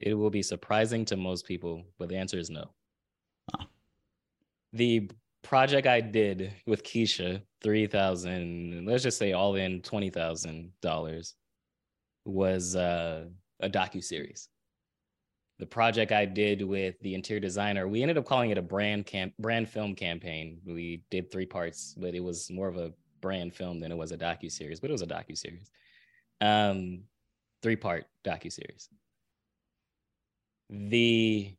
It will be surprising to most people, but the answer is no. The project I did with Keisha, three thousand, let's just say all in twenty thousand dollars, was uh, a docu series. The project I did with the interior designer, we ended up calling it a brand camp brand film campaign. We did three parts, but it was more of a brand film than it was a docu series. But it was a docu series, um, three part docu series. The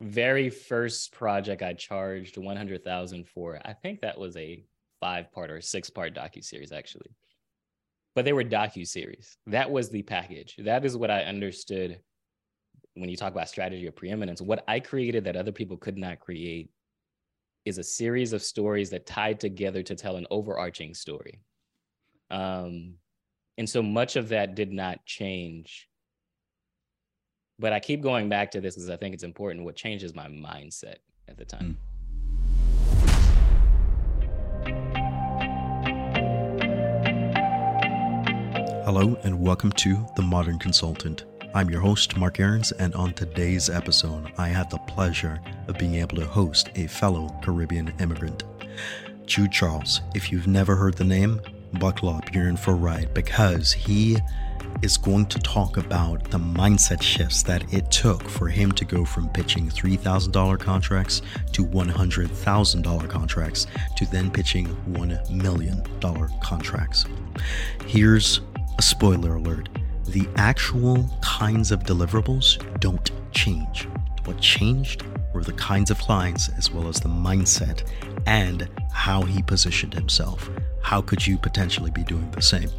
very first project I charged 100,000 for, I think that was a five part or six part docu series actually. But they were docu series. That was the package. That is what I understood when you talk about strategy of preeminence. What I created that other people could not create is a series of stories that tied together to tell an overarching story. Um, and so much of that did not change but I keep going back to this because I think it's important. What changes my mindset at the time. Mm. Hello, and welcome to The Modern Consultant. I'm your host, Mark Aarons, and on today's episode, I had the pleasure of being able to host a fellow Caribbean immigrant, Jude Charles. If you've never heard the name, buckle up, you're in for a ride because he is going to talk about the mindset shifts that it took for him to go from pitching $3,000 contracts to $100,000 contracts to then pitching $1 million contracts. Here's a spoiler alert the actual kinds of deliverables don't change. What changed were the kinds of clients as well as the mindset and how he positioned himself. How could you potentially be doing the same?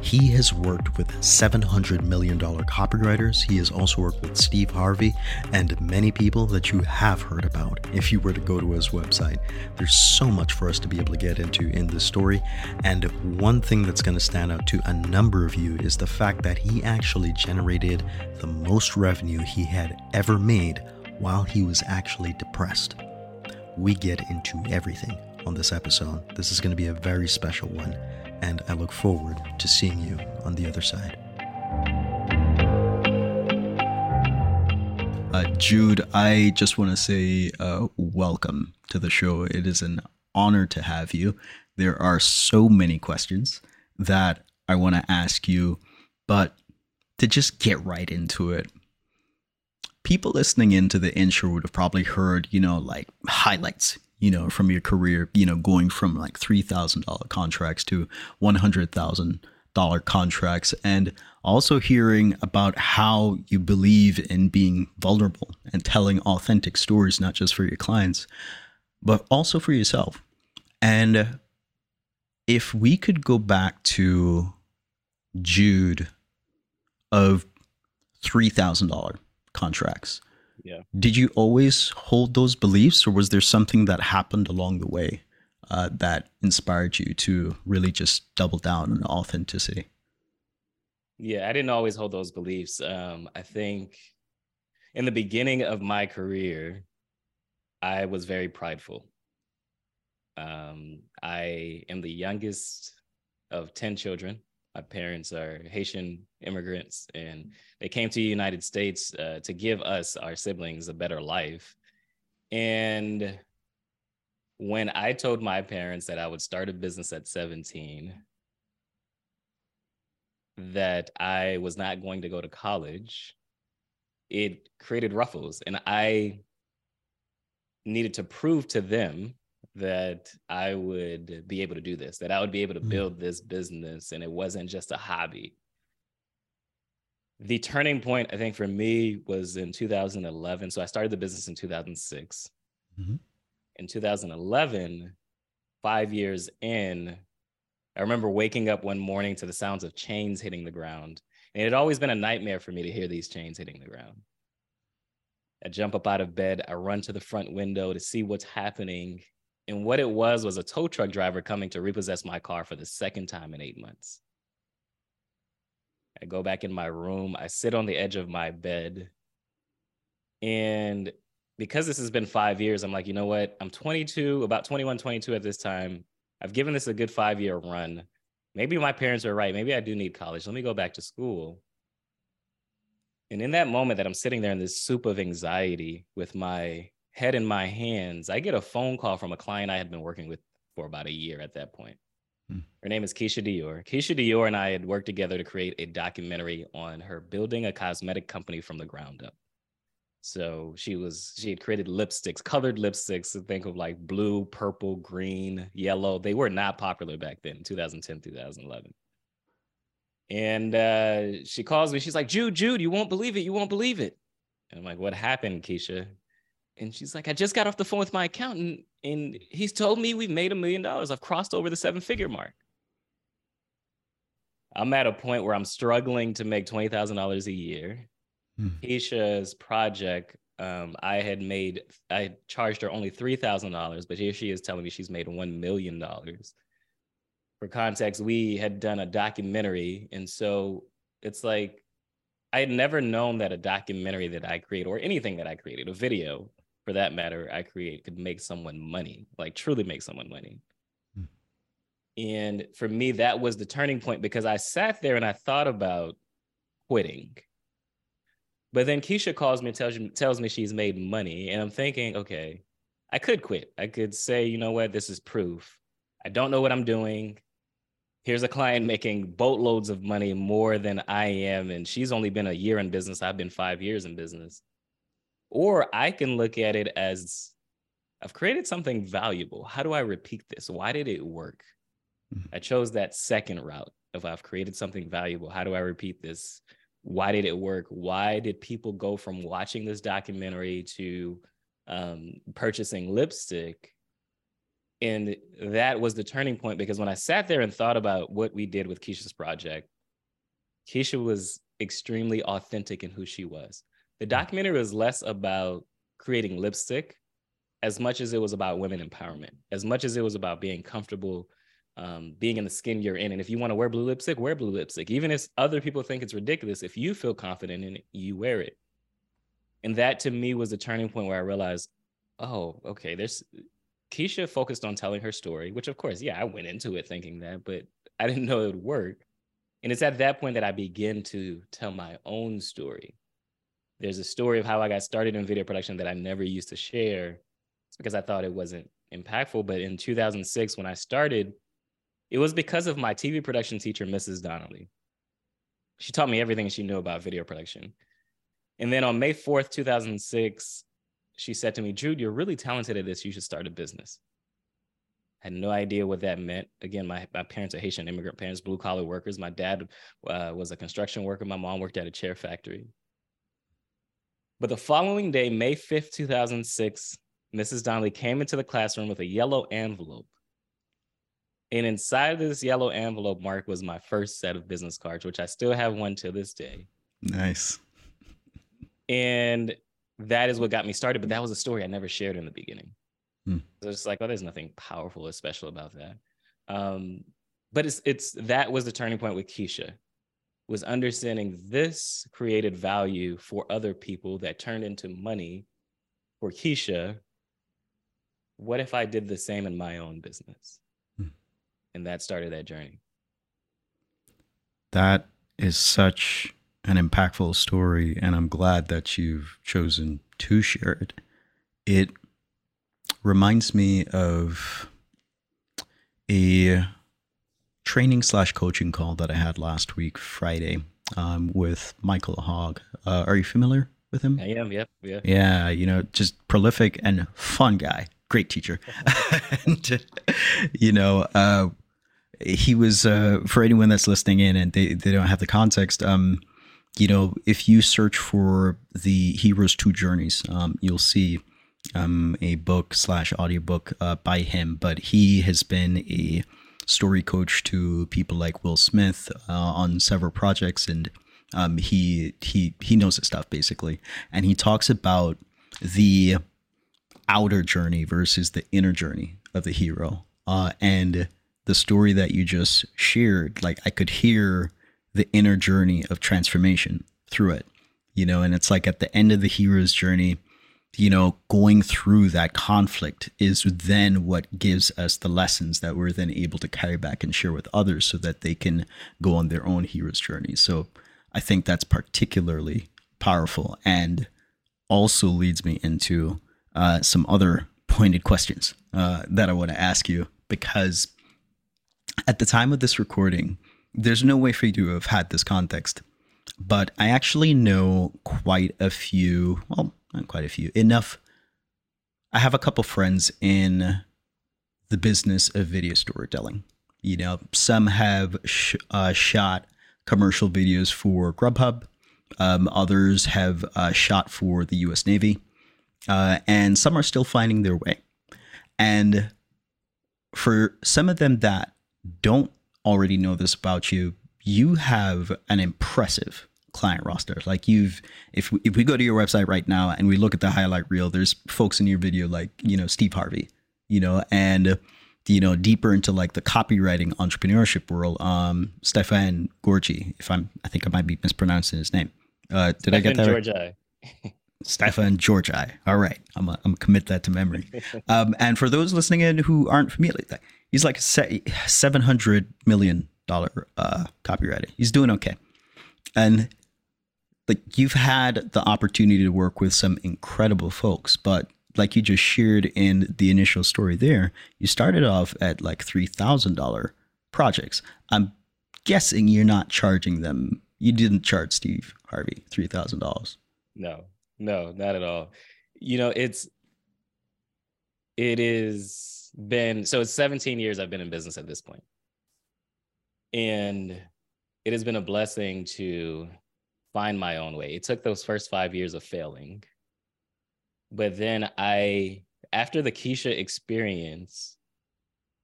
He has worked with $700 million copywriters. He has also worked with Steve Harvey and many people that you have heard about if you were to go to his website. There's so much for us to be able to get into in this story. And one thing that's going to stand out to a number of you is the fact that he actually generated the most revenue he had ever made while he was actually depressed. We get into everything on this episode. This is going to be a very special one, and I look forward to seeing you on the other side. Uh, Jude, I just want to say uh, welcome to the show. It is an honor to have you. There are so many questions that I want to ask you, but to just get right into it, people listening into the intro would have probably heard, you know, like highlights, you know, from your career, you know, going from like $3,000 contracts to $100,000 contracts and also hearing about how you believe in being vulnerable and telling authentic stories, not just for your clients, but also for yourself. And if we could go back to Jude of $3,000 contracts, yeah. Did you always hold those beliefs, or was there something that happened along the way uh, that inspired you to really just double down on authenticity? Yeah, I didn't always hold those beliefs. Um, I think in the beginning of my career, I was very prideful. Um, I am the youngest of 10 children. My parents are Haitian immigrants, and they came to the United States uh, to give us, our siblings, a better life. And when I told my parents that I would start a business at 17, that I was not going to go to college, it created ruffles. And I needed to prove to them that I would be able to do this, that I would be able to mm. build this business and it wasn't just a hobby. The turning point, I think, for me was in 2011. So I started the business in 2006. Mm-hmm. In 2011, five years in, I remember waking up one morning to the sounds of chains hitting the ground. And it had always been a nightmare for me to hear these chains hitting the ground. I jump up out of bed, I run to the front window to see what's happening and what it was was a tow truck driver coming to repossess my car for the second time in eight months. I go back in my room, I sit on the edge of my bed. And because this has been five years, I'm like, you know what? I'm 22, about 21, 22 at this time. I've given this a good five year run. Maybe my parents are right. Maybe I do need college. Let me go back to school. And in that moment that I'm sitting there in this soup of anxiety with my head in my hands, I get a phone call from a client I had been working with for about a year at that point. Hmm. Her name is Keisha Dior. Keisha Dior and I had worked together to create a documentary on her building a cosmetic company from the ground up. So she was she had created lipsticks, colored lipsticks. To think of like blue, purple, green, yellow. They were not popular back then, 2010, 2011. And uh, she calls me. She's like, Jude, Jude, you won't believe it. You won't believe it. And I'm like, what happened, Keisha? And she's like, I just got off the phone with my accountant, and he's told me we've made a million dollars. I've crossed over the seven figure mark. I'm at a point where I'm struggling to make $20,000 a year. Hmm. Keisha's project, um, I had made, I charged her only $3,000, but here she is telling me she's made $1 million for context, we had done a documentary. And so it's like, I had never known that a documentary that I create or anything that I created, a video for that matter, I create could make someone money, like truly make someone money. Hmm. And for me, that was the turning point because I sat there and I thought about quitting. But then Keisha calls me and tells, tells me she's made money. And I'm thinking, okay, I could quit. I could say, you know what, this is proof. I don't know what I'm doing here's a client making boatloads of money more than I am, and she's only been a year in business. I've been five years in business. Or I can look at it as I've created something valuable. How do I repeat this? Why did it work? Mm-hmm. I chose that second route of I've created something valuable. How do I repeat this? Why did it work? Why did people go from watching this documentary to um, purchasing lipstick? and that was the turning point because when I sat there and thought about what we did with Keisha's project, Keisha was extremely authentic in who she was. The documentary was less about creating lipstick as much as it was about women empowerment, as much as it was about being comfortable um, being in the skin you're in. And if you want to wear blue lipstick, wear blue lipstick. Even if other people think it's ridiculous, if you feel confident in it, you wear it. And that to me was the turning point where I realized, oh, okay, there's Keisha focused on telling her story, which of course, yeah, I went into it thinking that, but I didn't know it would work. And it's at that point that I begin to tell my own story. There's a story of how I got started in video production that I never used to share because I thought it wasn't impactful. But in 2006, when I started, it was because of my TV production teacher, Mrs. Donnelly. She taught me everything she knew about video production. And then on May 4th, 2006, she said to me, Jude, you're really talented at this. You should start a business. I had no idea what that meant. Again, my, my parents are Haitian immigrant parents, blue collar workers. My dad uh, was a construction worker. My mom worked at a chair factory. But the following day, May 5th, 2006, Mrs. Donnelly came into the classroom with a yellow envelope. And inside of this yellow envelope, Mark, was my first set of business cards, which I still have one to this day. Nice. And that is what got me started. But that was a story I never shared in the beginning. Hmm. So it's like, oh, there's nothing powerful or special about that. Um, but it's it's that was the turning point with Keisha, was understanding this created value for other people that turned into money for Keisha. What if I did the same in my own business? Hmm. And that started that journey. That is such an impactful story, and I'm glad that you've chosen to share it. It reminds me of a training slash coaching call that I had last week, Friday, um, with Michael Hauge. Uh, are you familiar with him? I am. Yep. Yeah. Yeah. You know, just prolific and fun guy. Great teacher. and, you know, uh, he was uh, for anyone that's listening in and they, they don't have the context. Um, you know, if you search for the Heroes Two Journeys, um, you'll see um, a book slash audiobook uh, by him. But he has been a story coach to people like Will Smith uh, on several projects, and um, he he he knows his stuff basically. And he talks about the outer journey versus the inner journey of the hero. Uh, and the story that you just shared, like I could hear the inner journey of transformation through it, you know, and it's like at the end of the hero's journey, you know, going through that conflict is then what gives us the lessons that we're then able to carry back and share with others so that they can go on their own hero's journey. So I think that's particularly powerful and also leads me into uh, some other pointed questions uh, that I want to ask you because at the time of this recording, there's no way for you to have had this context, but I actually know quite a few, well, not quite a few, enough. I have a couple friends in the business of video storytelling. You know, some have sh- uh, shot commercial videos for Grubhub, um, others have uh, shot for the US Navy, uh, and some are still finding their way. And for some of them that don't already know this about you, you have an impressive client roster. Like you've, if we, if we go to your website right now and we look at the highlight reel, there's folks in your video like you know Steve Harvey, you know, and you know deeper into like the copywriting entrepreneurship world, um, Stefan Gorgi. If I'm, I think I might be mispronouncing his name. Uh, did Stefan I get that? Georgi. Right? Stefan Georgi. All right, I'm a, I'm commit that to memory. Um, and for those listening in who aren't familiar, he's like a seven hundred million dollar uh, copywriter. He's doing okay, and like you've had the opportunity to work with some incredible folks, but like you just shared in the initial story there, you started off at like three thousand dollar projects. I'm guessing you're not charging them. You didn't charge Steve Harvey three thousand dollars. No, no, not at all. You know, it's it is been so it's 17 years I've been in business at this point. And it has been a blessing to find my own way. It took those first five years of failing. But then I, after the Keisha experience,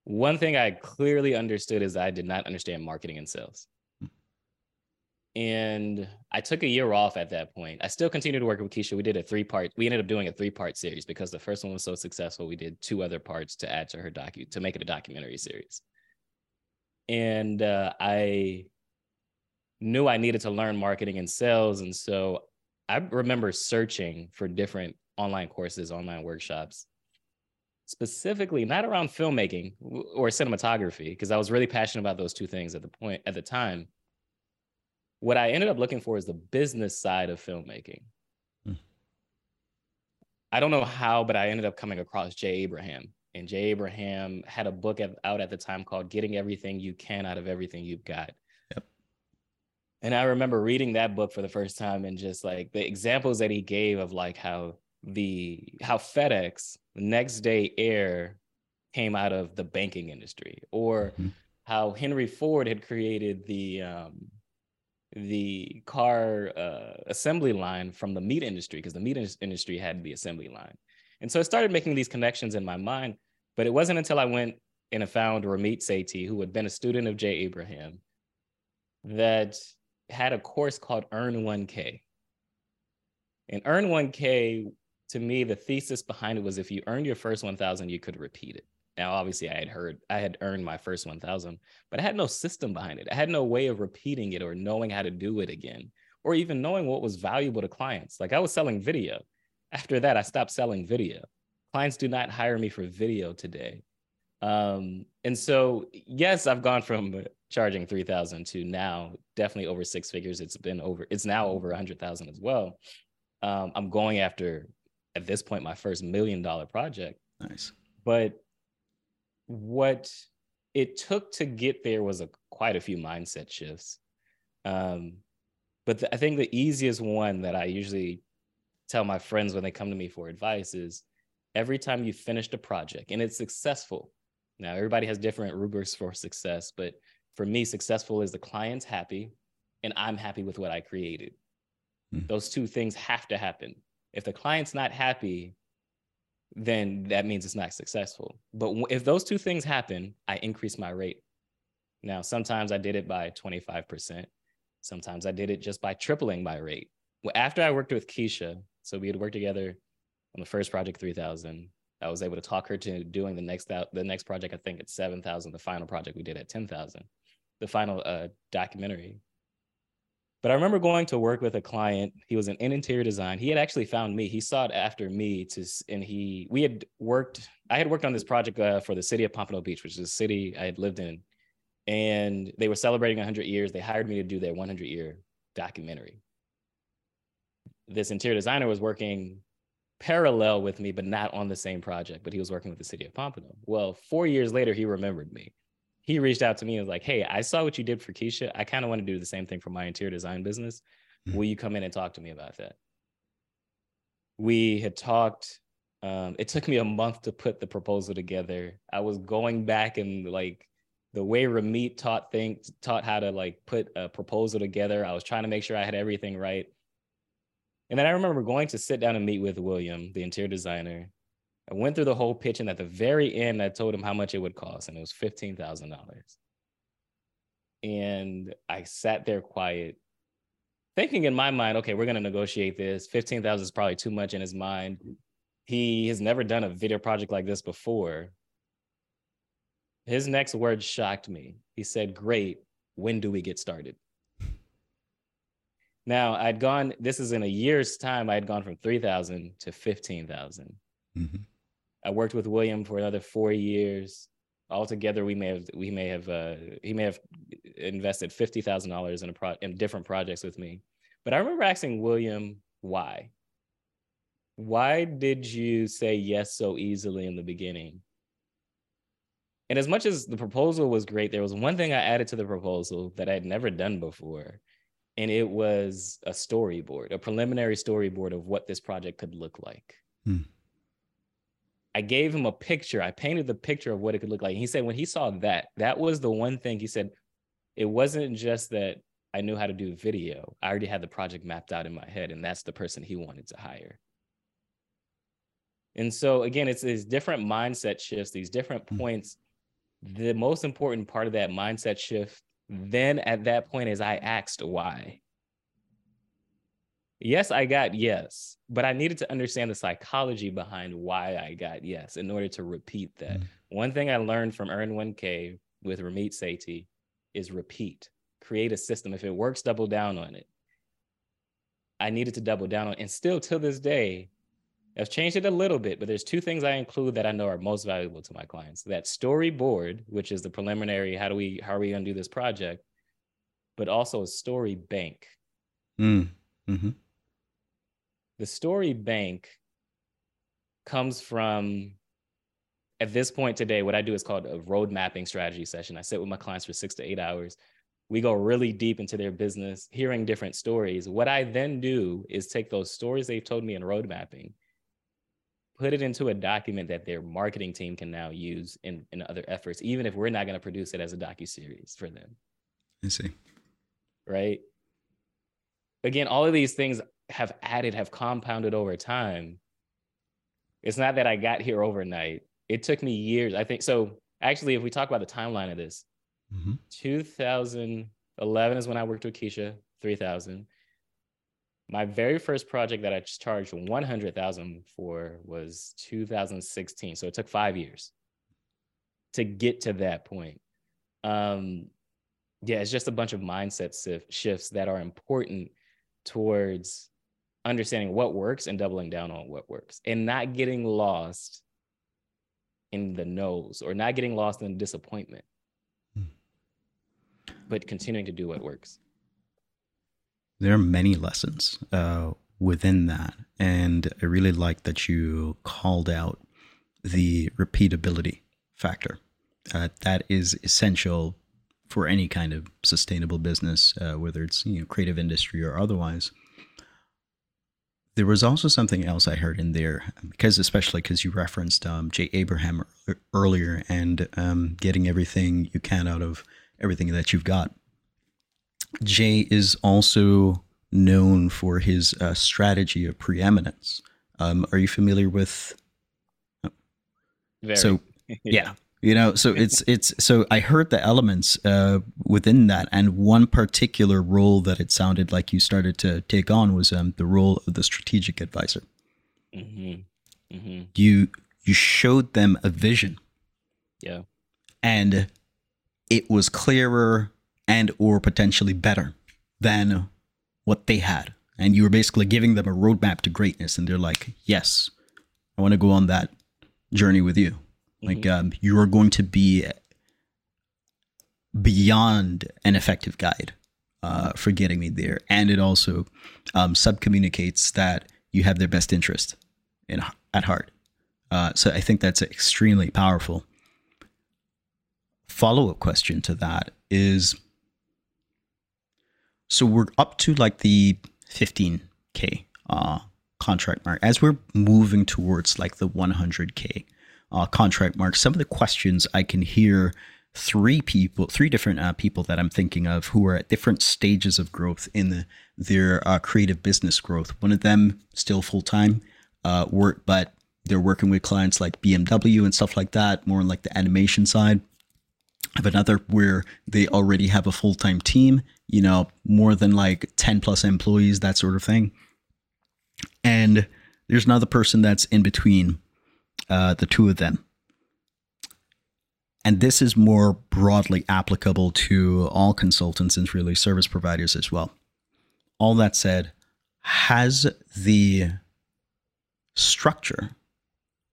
one thing I clearly understood is I did not understand marketing and sales and I took a year off at that point. I still continued to work with Keisha. We did a three part. We ended up doing a three part series because the first one was so successful. We did two other parts to add to her docu to make it a documentary series. And uh, I knew I needed to learn marketing and sales, and so I remember searching for different online courses, online workshops, specifically not around filmmaking or cinematography, because I was really passionate about those two things at the point at the time what I ended up looking for is the business side of filmmaking. Hmm. I don't know how, but I ended up coming across Jay Abraham. And Jay Abraham had a book out at the time called Getting Everything You Can Out of Everything You've Got. And I remember reading that book for the first time and just like the examples that he gave of like how the how FedEx next day air came out of the banking industry or mm-hmm. how Henry Ford had created the um, the car uh, assembly line from the meat industry because the meat in- industry had the assembly line. And so I started making these connections in my mind, but it wasn't until I went and I found Ramit Sethi, who had been a student of Jay Abraham, that had a course called Earn 1K. And Earn 1K, to me, the thesis behind it was if you earned your first 1,000, you could repeat it. Now, obviously, I had heard, I had earned my first 1000, but I had no system behind it. I had no way of repeating it or knowing how to do it again, or even knowing what was valuable to clients. Like I was selling video. After that, I stopped selling video. Clients do not hire me for video today. Um, and so, yes, I've gone from charging 3000 to now definitely over six figures. It's been over, it's now over 100,000 as well. Um, I'm going after, at this point, my first million dollar project. Nice. But what it took to get there was a quite a few mindset shifts. Um, but the, I think the easiest one that I usually tell my friends when they come to me for advice is every time you finished a project and it's successful. Now everybody has different rubrics for success, but for me, successful is the client's happy and I'm happy with what I created. Mm. Those two things have to happen. If the client's not happy, then that means it's not successful. But if those two things happen, I increase my rate. Now, sometimes I did it by 25%. Sometimes I did it just by tripling my rate. Well, after I worked with Keisha, so we had worked together on the first project 3000. I was able to talk her to doing the next the next project. I think at 7,000. The final project we did at 10,000. The final uh, documentary but I remember going to work with a client. He was in, in interior design. He had actually found me. He sought after me to, and he, we had worked, I had worked on this project uh, for the city of Pompano Beach, which is a city I had lived in. And they were celebrating 100 years. They hired me to do their 100 year documentary. this interior designer was working parallel with me, but not on the same project, but he was working with the city of Pompano. Well, four years later, he remembered me. He reached out to me and was like, Hey, I saw what you did for Keisha. I kind of want to do the same thing for my interior design business. Mm-hmm. Will you come in and talk to me about that? We had talked. Um, it took me a month to put the proposal together. I was going back and like the way Ramit taught things, taught how to like put a proposal together. I was trying to make sure I had everything right. And then I remember going to sit down and meet with William, the interior designer. I went through the whole pitch, and at the very end, I told him how much it would cost, and it was fifteen thousand dollars. And I sat there quiet, thinking in my mind, okay, we're gonna negotiate this. Fifteen thousand is probably too much in his mind. He has never done a video project like this before. His next words shocked me. He said, "Great. When do we get started?" Now I'd gone, this is in a year's time, I had gone from 3,000 to 15,000. Mm-hmm. I worked with William for another four years. Altogether, we may have, we may have, uh, he may have invested $50,000 in a pro in different projects with me. But I remember asking William, why? Why did you say yes so easily in the beginning? And as much as the proposal was great, there was one thing I added to the proposal that I had never done before and it was a storyboard, a preliminary storyboard of what this project could look like. Hmm. I gave him a picture. I painted the picture of what it could look like. And he said when he saw that, that was the one thing he said. It wasn't just that I knew how to do video. I already had the project mapped out in my head, and that's the person he wanted to hire. And so again, it's these different mindset shifts, these different hmm. points. The most important part of that mindset shift then at that point is I asked why. Yes, I got yes, but I needed to understand the psychology behind why I got yes in order to repeat that. Mm-hmm. One thing I learned from Earn 1K with Ramit Sethi is repeat, create a system. If it works, double down on it. I needed to double down on, and still to this day, I've changed it a little bit, but there's two things I include that I know are most valuable to my clients. That storyboard, which is the preliminary, how do we how are we gonna do this project, but also a story bank. Mm. Mm-hmm. The story bank comes from at this point today, what I do is called a road mapping strategy session. I sit with my clients for six to eight hours. We go really deep into their business, hearing different stories. What I then do is take those stories they've told me in road mapping put it into a document that their marketing team can now use in, in other efforts, even if we're not going to produce it as a docu series for them. I see. Right. Again, all of these things have added, have compounded over time. It's not that I got here overnight. It took me years. I think so. Actually, if we talk about the timeline of this, mm-hmm. 2011 is when I worked with Keisha, 3000 my very first project that I charged 100,000 for was 2016. So it took five years to get to that point. Um, yeah, it's just a bunch of mindset shifts that are important towards understanding what works and doubling down on what works and not getting lost in the noes or not getting lost in disappointment, hmm. but continuing to do what works there are many lessons uh, within that. And I really like that you called out the repeatability factor. Uh, that is essential for any kind of sustainable business, uh, whether it's you know creative industry or otherwise. There was also something else I heard in there, because especially because you referenced um, Jay Abraham earlier and um, getting everything you can out of everything that you've got. Jay is also known for his uh, strategy of preeminence. Um, are you familiar with? Very. So yeah, you know, so it's it's so I heard the elements uh, within that, and one particular role that it sounded like you started to take on was um, the role of the strategic advisor. Mm-hmm. Mm-hmm. You you showed them a vision. Yeah, and it was clearer and or potentially better than what they had. And you were basically giving them a roadmap to greatness. And they're like, yes, I want to go on that journey with you. Mm-hmm. Like, um, you are going to be beyond an effective guide. uh, for getting me there, and it also um, subcommunicates that you have their best interest in at heart. Uh, so I think that's extremely powerful. Follow up question to that is so we're up to like the 15k uh, contract mark. As we're moving towards like the 100k uh, contract mark some of the questions i can hear three people three different uh, people that i'm thinking of who are at different stages of growth in the, their uh, creative business growth. One of them still full-time uh, work but they're working with clients like bmw and stuff like that more on like the animation side have another where they already have a full-time team you know more than like 10 plus employees that sort of thing and there's another person that's in between uh, the two of them. And this is more broadly applicable to all consultants and really service providers as well. All that said, has the structure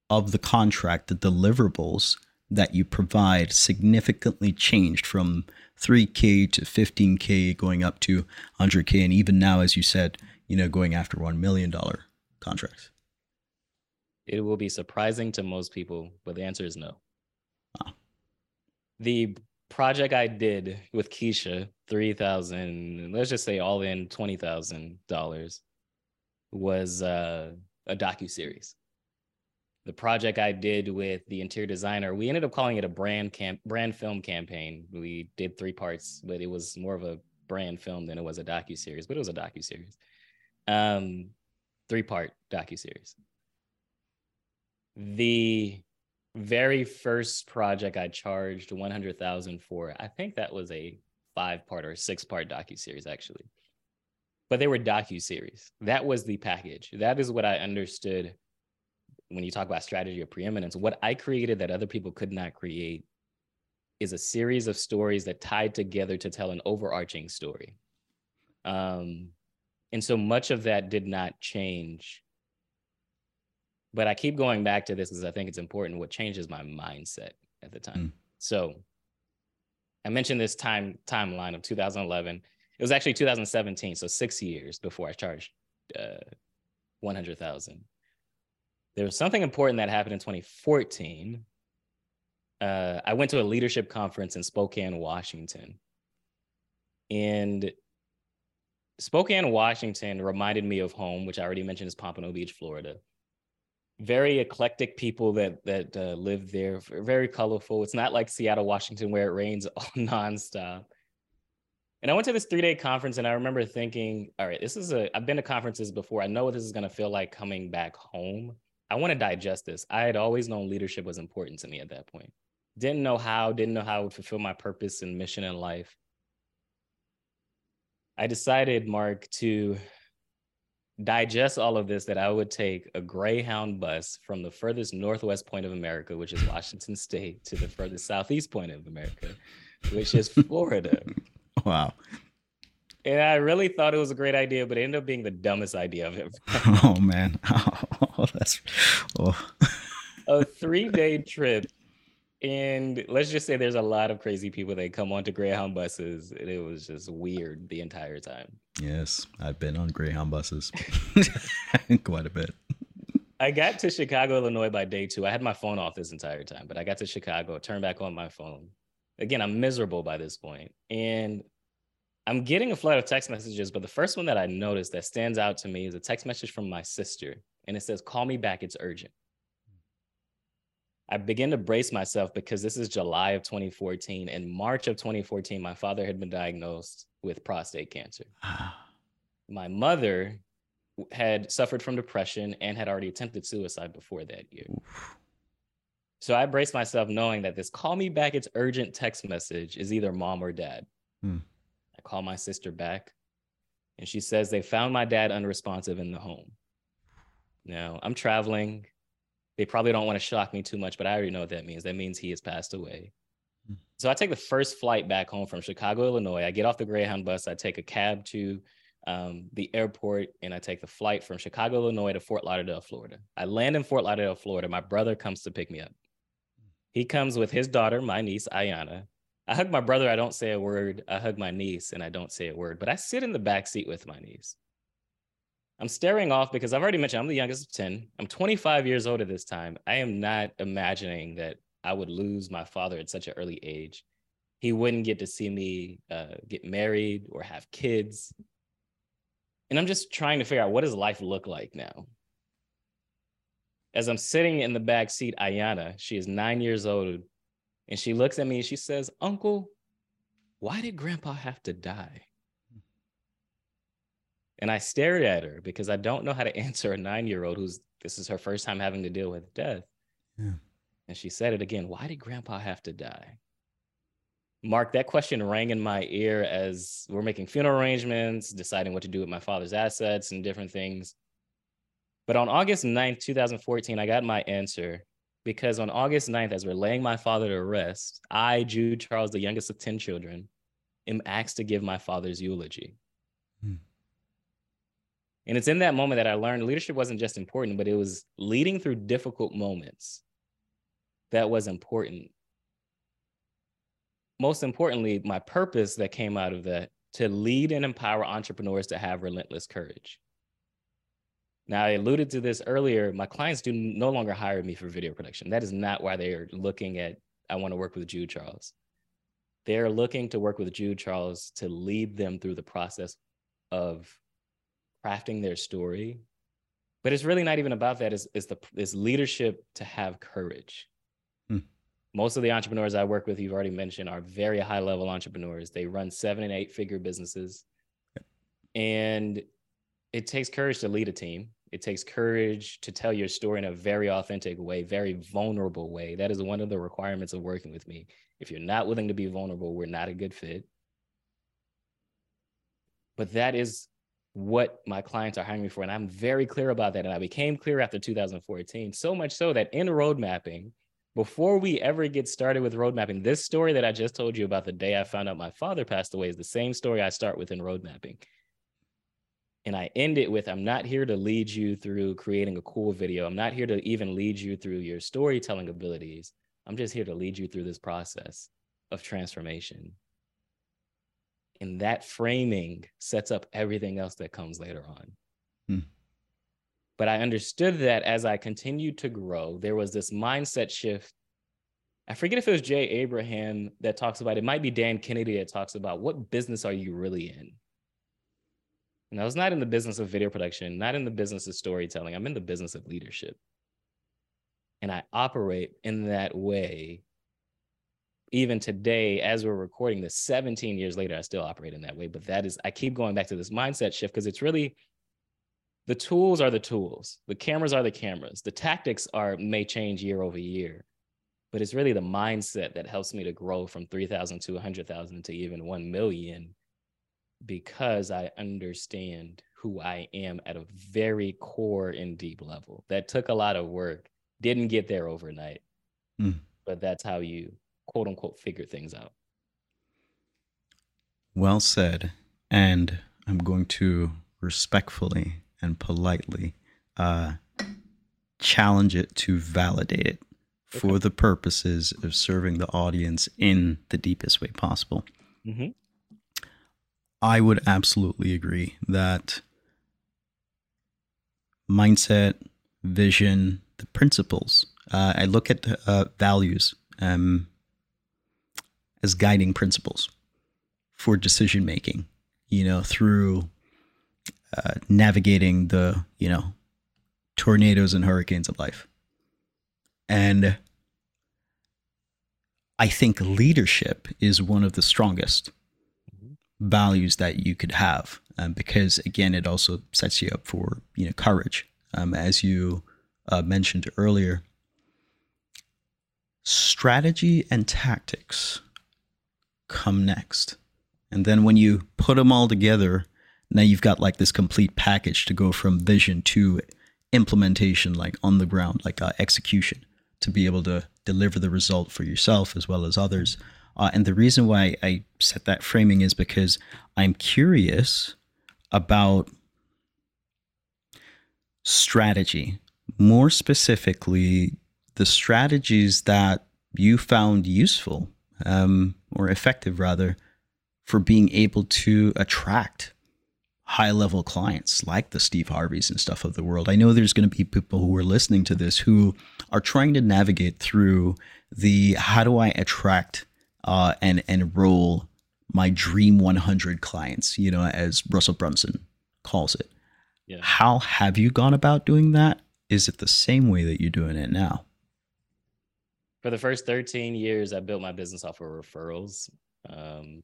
of the contract, the deliverables that you provide significantly changed from 3K to 15K, going up to 100K, and even now, as you said, you know, going after $1 million contracts? It will be surprising to most people, but the answer is no. Wow. The project I did with Keisha, 3000 let's just say all in $20,000, was uh, a docu series. The project I did with the interior designer, we ended up calling it a brand camp brand film campaign. We did three parts, but it was more of a brand film than it was a docu series, but it was a docu series um, three part docu series. The very first project I charged one hundred thousand for, I think that was a five part or six part docu series actually, but they were docu series. That was the package. That is what I understood when you talk about strategy of preeminence. What I created that other people could not create is a series of stories that tied together to tell an overarching story. Um, and so much of that did not change. But I keep going back to this because I think it's important. What changes my mindset at the time. Mm. So I mentioned this time timeline of 2011. It was actually 2017, so six years before I charged uh, 100,000. There was something important that happened in 2014. Uh, I went to a leadership conference in Spokane, Washington, and Spokane, Washington reminded me of home, which I already mentioned is Pompano Beach, Florida. Very eclectic people that that uh, live there. Very colorful. It's not like Seattle, Washington, where it rains all nonstop. And I went to this three day conference, and I remember thinking, "All right, this is a. I've been to conferences before. I know what this is going to feel like coming back home. I want to digest this. I had always known leadership was important to me at that point. Didn't know how. Didn't know how I would fulfill my purpose and mission in life I decided, Mark, to digest all of this that I would take a Greyhound bus from the furthest northwest point of America, which is Washington State, to the furthest southeast point of America, which is Florida. wow. And I really thought it was a great idea, but it ended up being the dumbest idea of it. oh man. Oh, that's three day trip and let's just say there's a lot of crazy people that come onto Greyhound buses, and it was just weird the entire time. Yes, I've been on Greyhound buses quite a bit. I got to Chicago, Illinois by day two. I had my phone off this entire time, but I got to Chicago, turned back on my phone. Again, I'm miserable by this point, and I'm getting a flood of text messages. But the first one that I noticed that stands out to me is a text message from my sister, and it says, "Call me back. It's urgent." I began to brace myself because this is July of 2014. In March of 2014, my father had been diagnosed with prostate cancer. my mother had suffered from depression and had already attempted suicide before that year. Oof. So I braced myself knowing that this call me back, it's urgent text message is either mom or dad. Hmm. I call my sister back and she says they found my dad unresponsive in the home. Now I'm traveling they probably don't want to shock me too much, but I already know what that means. That means he has passed away. Hmm. So I take the first flight back home from Chicago, Illinois. I get off the Greyhound bus. I take a cab to um, the airport and I take the flight from Chicago, Illinois to Fort Lauderdale, Florida. I land in Fort Lauderdale, Florida. My brother comes to pick me up. He comes with his daughter, my niece, Ayana, I hug my brother, I don't say a word. I hug my niece and I don't say a word, but I sit in the back seat with my niece. I'm staring off because I've already mentioned I'm the youngest of 10. I'm 25 years old at this time. I am not imagining that I would lose my father at such an early age. He wouldn't get to see me uh, get married or have kids. And I'm just trying to figure out what does life look like now? As I'm sitting in the back seat, Ayana, she is nine years old, and she looks at me and she says, Uncle, why did grandpa have to die? And I stared at her because I don't know how to answer a nine year old who's this is her first time having to deal with death. Yeah. And she said it again Why did grandpa have to die? Mark, that question rang in my ear as we're making funeral arrangements, deciding what to do with my father's assets and different things. But on August 9th, 2014, I got my answer because on August 9th, as we're laying my father to rest, I, Jude Charles, the youngest of 10 children, am asked to give my father's eulogy. Hmm. And it's in that moment that I learned leadership wasn't just important, but it was leading through difficult moments that was important. Most importantly, my purpose that came out of that to lead and empower entrepreneurs to have relentless courage. Now, I alluded to this earlier. My clients do no longer hire me for video production. That is not why they are looking at, I want to work with Jude Charles. They're looking to work with Jude Charles to lead them through the process of crafting their story. But it's really not even about that. It's, it's the it's leadership to have courage. Hmm. Most of the entrepreneurs I work with, you've already mentioned, are very high level entrepreneurs. They run seven and eight figure businesses. And it takes courage to lead a team. It takes courage to tell your story in a very authentic way, very vulnerable way. That is one of the requirements of working with me. If you're not willing to be vulnerable, we're not a good fit. But that is what my clients are hiring me for. And I'm very clear about that. And I became clear after 2014, so much so that in road mapping, before we ever get started with road mapping, this story that I just told you about the day I found out my father passed away is the same story I start with in road mapping and I end it with I'm not here to lead you through creating a cool video. I'm not here to even lead you through your storytelling abilities. I'm just here to lead you through this process of transformation. And that framing sets up everything else that comes later on. Hmm. But I understood that as I continued to grow, there was this mindset shift. I forget if it was Jay Abraham that talks about it, might be Dan Kennedy that talks about what business are you really in? And I was not in the business of video production, not in the business of storytelling. I'm in the business of leadership. And I operate in that way. Even today, as we're recording this 17 years later, I still operate in that way. But that is, I keep going back to this mindset shift because it's really the tools are the tools, the cameras are the cameras, the tactics are may change year over year. But it's really the mindset that helps me to grow from 3,000 to 100,000 to even 1 million because I understand who I am at a very core and deep level. That took a lot of work. Didn't get there overnight. Mm. But that's how you quote unquote figure things out. Well said. And I'm going to respectfully and politely uh, challenge it to validate it for okay. the purposes of serving the audience in the deepest way possible. Mm-hmm. I would absolutely agree that mindset, vision, the principles. Uh, I look at uh, values um, as guiding principles for decision making. You know, through uh, navigating the you know tornadoes and hurricanes of life, and I think leadership is one of the strongest values that you could have um, because again it also sets you up for you know courage um, as you uh, mentioned earlier strategy and tactics come next. And then when you put them all together now you've got like this complete package to go from vision to implementation like on the ground like uh, execution to be able to deliver the result for yourself as well as others. Uh, and the reason why I set that framing is because I'm curious about strategy, more specifically, the strategies that you found useful um, or effective rather, for being able to attract high level clients like the Steve Harveys and stuff of the world. I know there's going to be people who are listening to this who are trying to navigate through the how do I attract uh, and enroll my dream 100 clients, you know, as Russell Brunson calls it. Yeah. How have you gone about doing that? Is it the same way that you're doing it now? For the first 13 years, I built my business off of referrals. Um,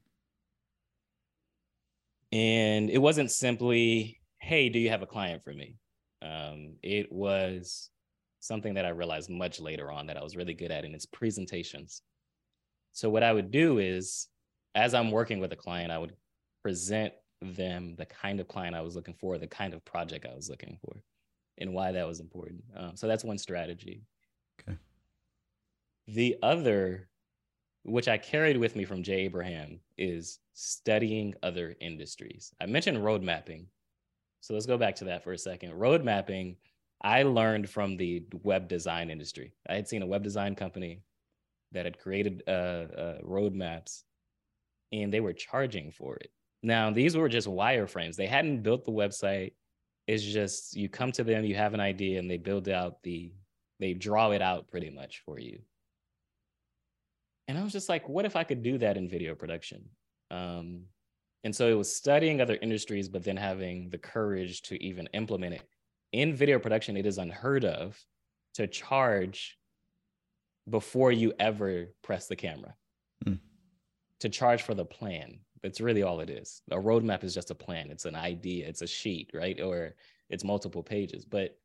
and it wasn't simply, hey, do you have a client for me? Um, it was something that I realized much later on that I was really good at, and it's presentations. So, what I would do is, as I'm working with a client, I would present them the kind of client I was looking for, the kind of project I was looking for, and why that was important. Um, so, that's one strategy. Okay. The other which I carried with me from Jay Abraham, is studying other industries. I mentioned road mapping. So let's go back to that for a second. Road mapping, I learned from the web design industry. I had seen a web design company that had created uh, uh, road maps and they were charging for it. Now, these were just wireframes. They hadn't built the website. It's just you come to them, you have an idea, and they build out the, they draw it out pretty much for you and I was just like, what if I could do that in video production? Um, and so it was studying other industries, but then having the courage to even implement it. In video production, it is unheard of to charge before you ever press the camera, mm. to charge for the plan. That's really all it is. A roadmap is just a plan, it's an idea, it's a sheet, right? Or it's multiple pages, but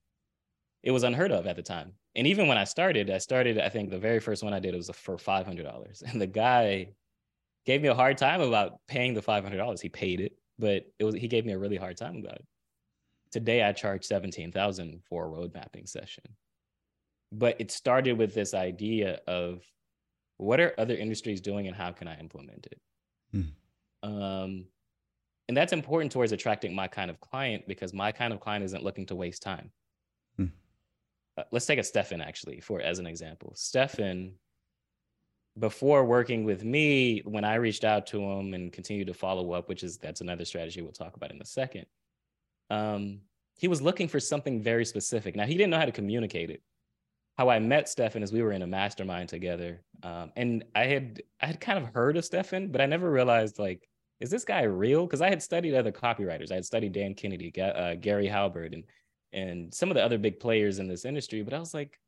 it was unheard of at the time and even when I started, I started, I think the very first one I did was for $500. And the guy gave me a hard time about paying the $500. He paid it, but it was, he gave me a really hard time about it. Today I charge 17,000 for a road mapping session. But it started with this idea of what are other industries doing and how can I implement it? Hmm. Um, and that's important towards attracting my kind of client because my kind of client isn't looking to waste time. Uh, let's take a Stefan actually for as an example. Stefan, before working with me, when I reached out to him and continued to follow up, which is that's another strategy we'll talk about in a second. Um, he was looking for something very specific. Now he didn't know how to communicate it. How I met Stefan is we were in a mastermind together, um, and I had I had kind of heard of Stefan, but I never realized like, is this guy real? Because I had studied other copywriters. I had studied Dan Kennedy, uh, Gary Halbert, and and some of the other big players in this industry. But I was like,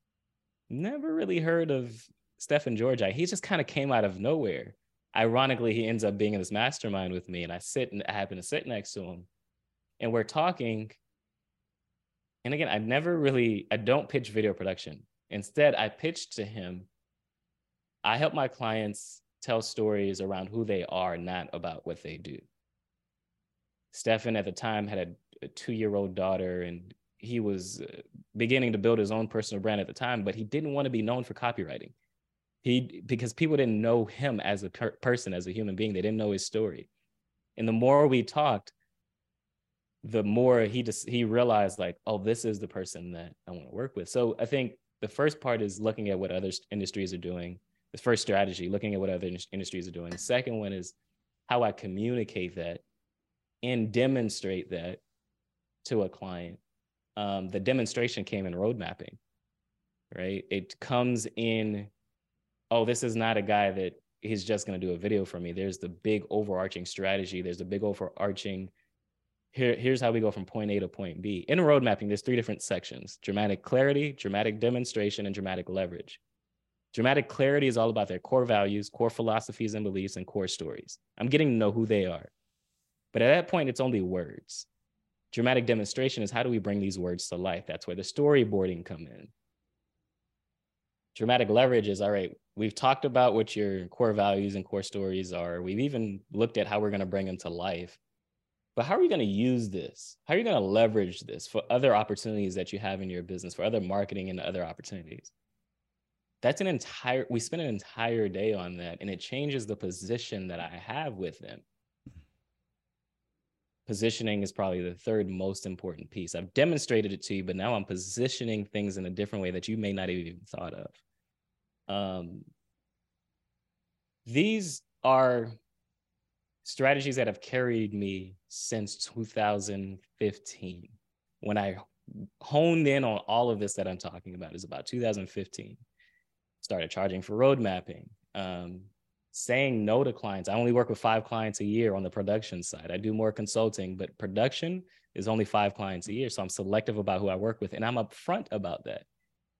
never really heard of Stefan Georgi. He just kind of came out of nowhere. Ironically, he ends up being in this mastermind with me, and I sit and I happen to sit next to him, and we're talking. And again, I never really I don't pitch video production. Instead, I pitched to him. I help my clients tell stories around who they are, not about what they do. Stefan at the time had a, a two-year-old daughter and he was uh, beginning to build his own personal brand at the time, but he didn't want to be known for copywriting. He because people didn't know him as a per- person, as a human being. They didn't know his story. And the more we talked, the more he just he realized like, oh, this is the person that I want to work with. So I think the first part is looking at what other industries are doing. The first strategy, looking at what other industries are doing. The second one is how I communicate that and demonstrate that to a client um, the demonstration came in road mapping, right? It comes in, oh, this is not a guy that he's just going to do a video for me. There's the big overarching strategy. There's the big overarching. Here, here's how we go from point A to point B. In road mapping, there's three different sections: dramatic clarity, dramatic demonstration, and dramatic leverage. Dramatic clarity is all about their core values, core philosophies and beliefs, and core stories. I'm getting to know who they are. But at that point, it's only words dramatic demonstration is how do we bring these words to life? That's where the storyboarding come in. Dramatic leverage is all right. We've talked about what your core values and core stories are. We've even looked at how we're going to bring them to life. But how are you going to use this? How are you going to leverage this for other opportunities that you have in your business, for other marketing and other opportunities? That's an entire, we spend an entire day on that, and it changes the position that I have with them positioning is probably the third most important piece. I've demonstrated it to you, but now I'm positioning things in a different way that you may not even thought of. Um, these are strategies that have carried me since 2015 when i honed in on all of this that i'm talking about is about 2015 started charging for road mapping um, saying no to clients. I only work with five clients a year on the production side. I do more consulting but production is only five clients a year so i'm selective about who i work with and i'm upfront about that.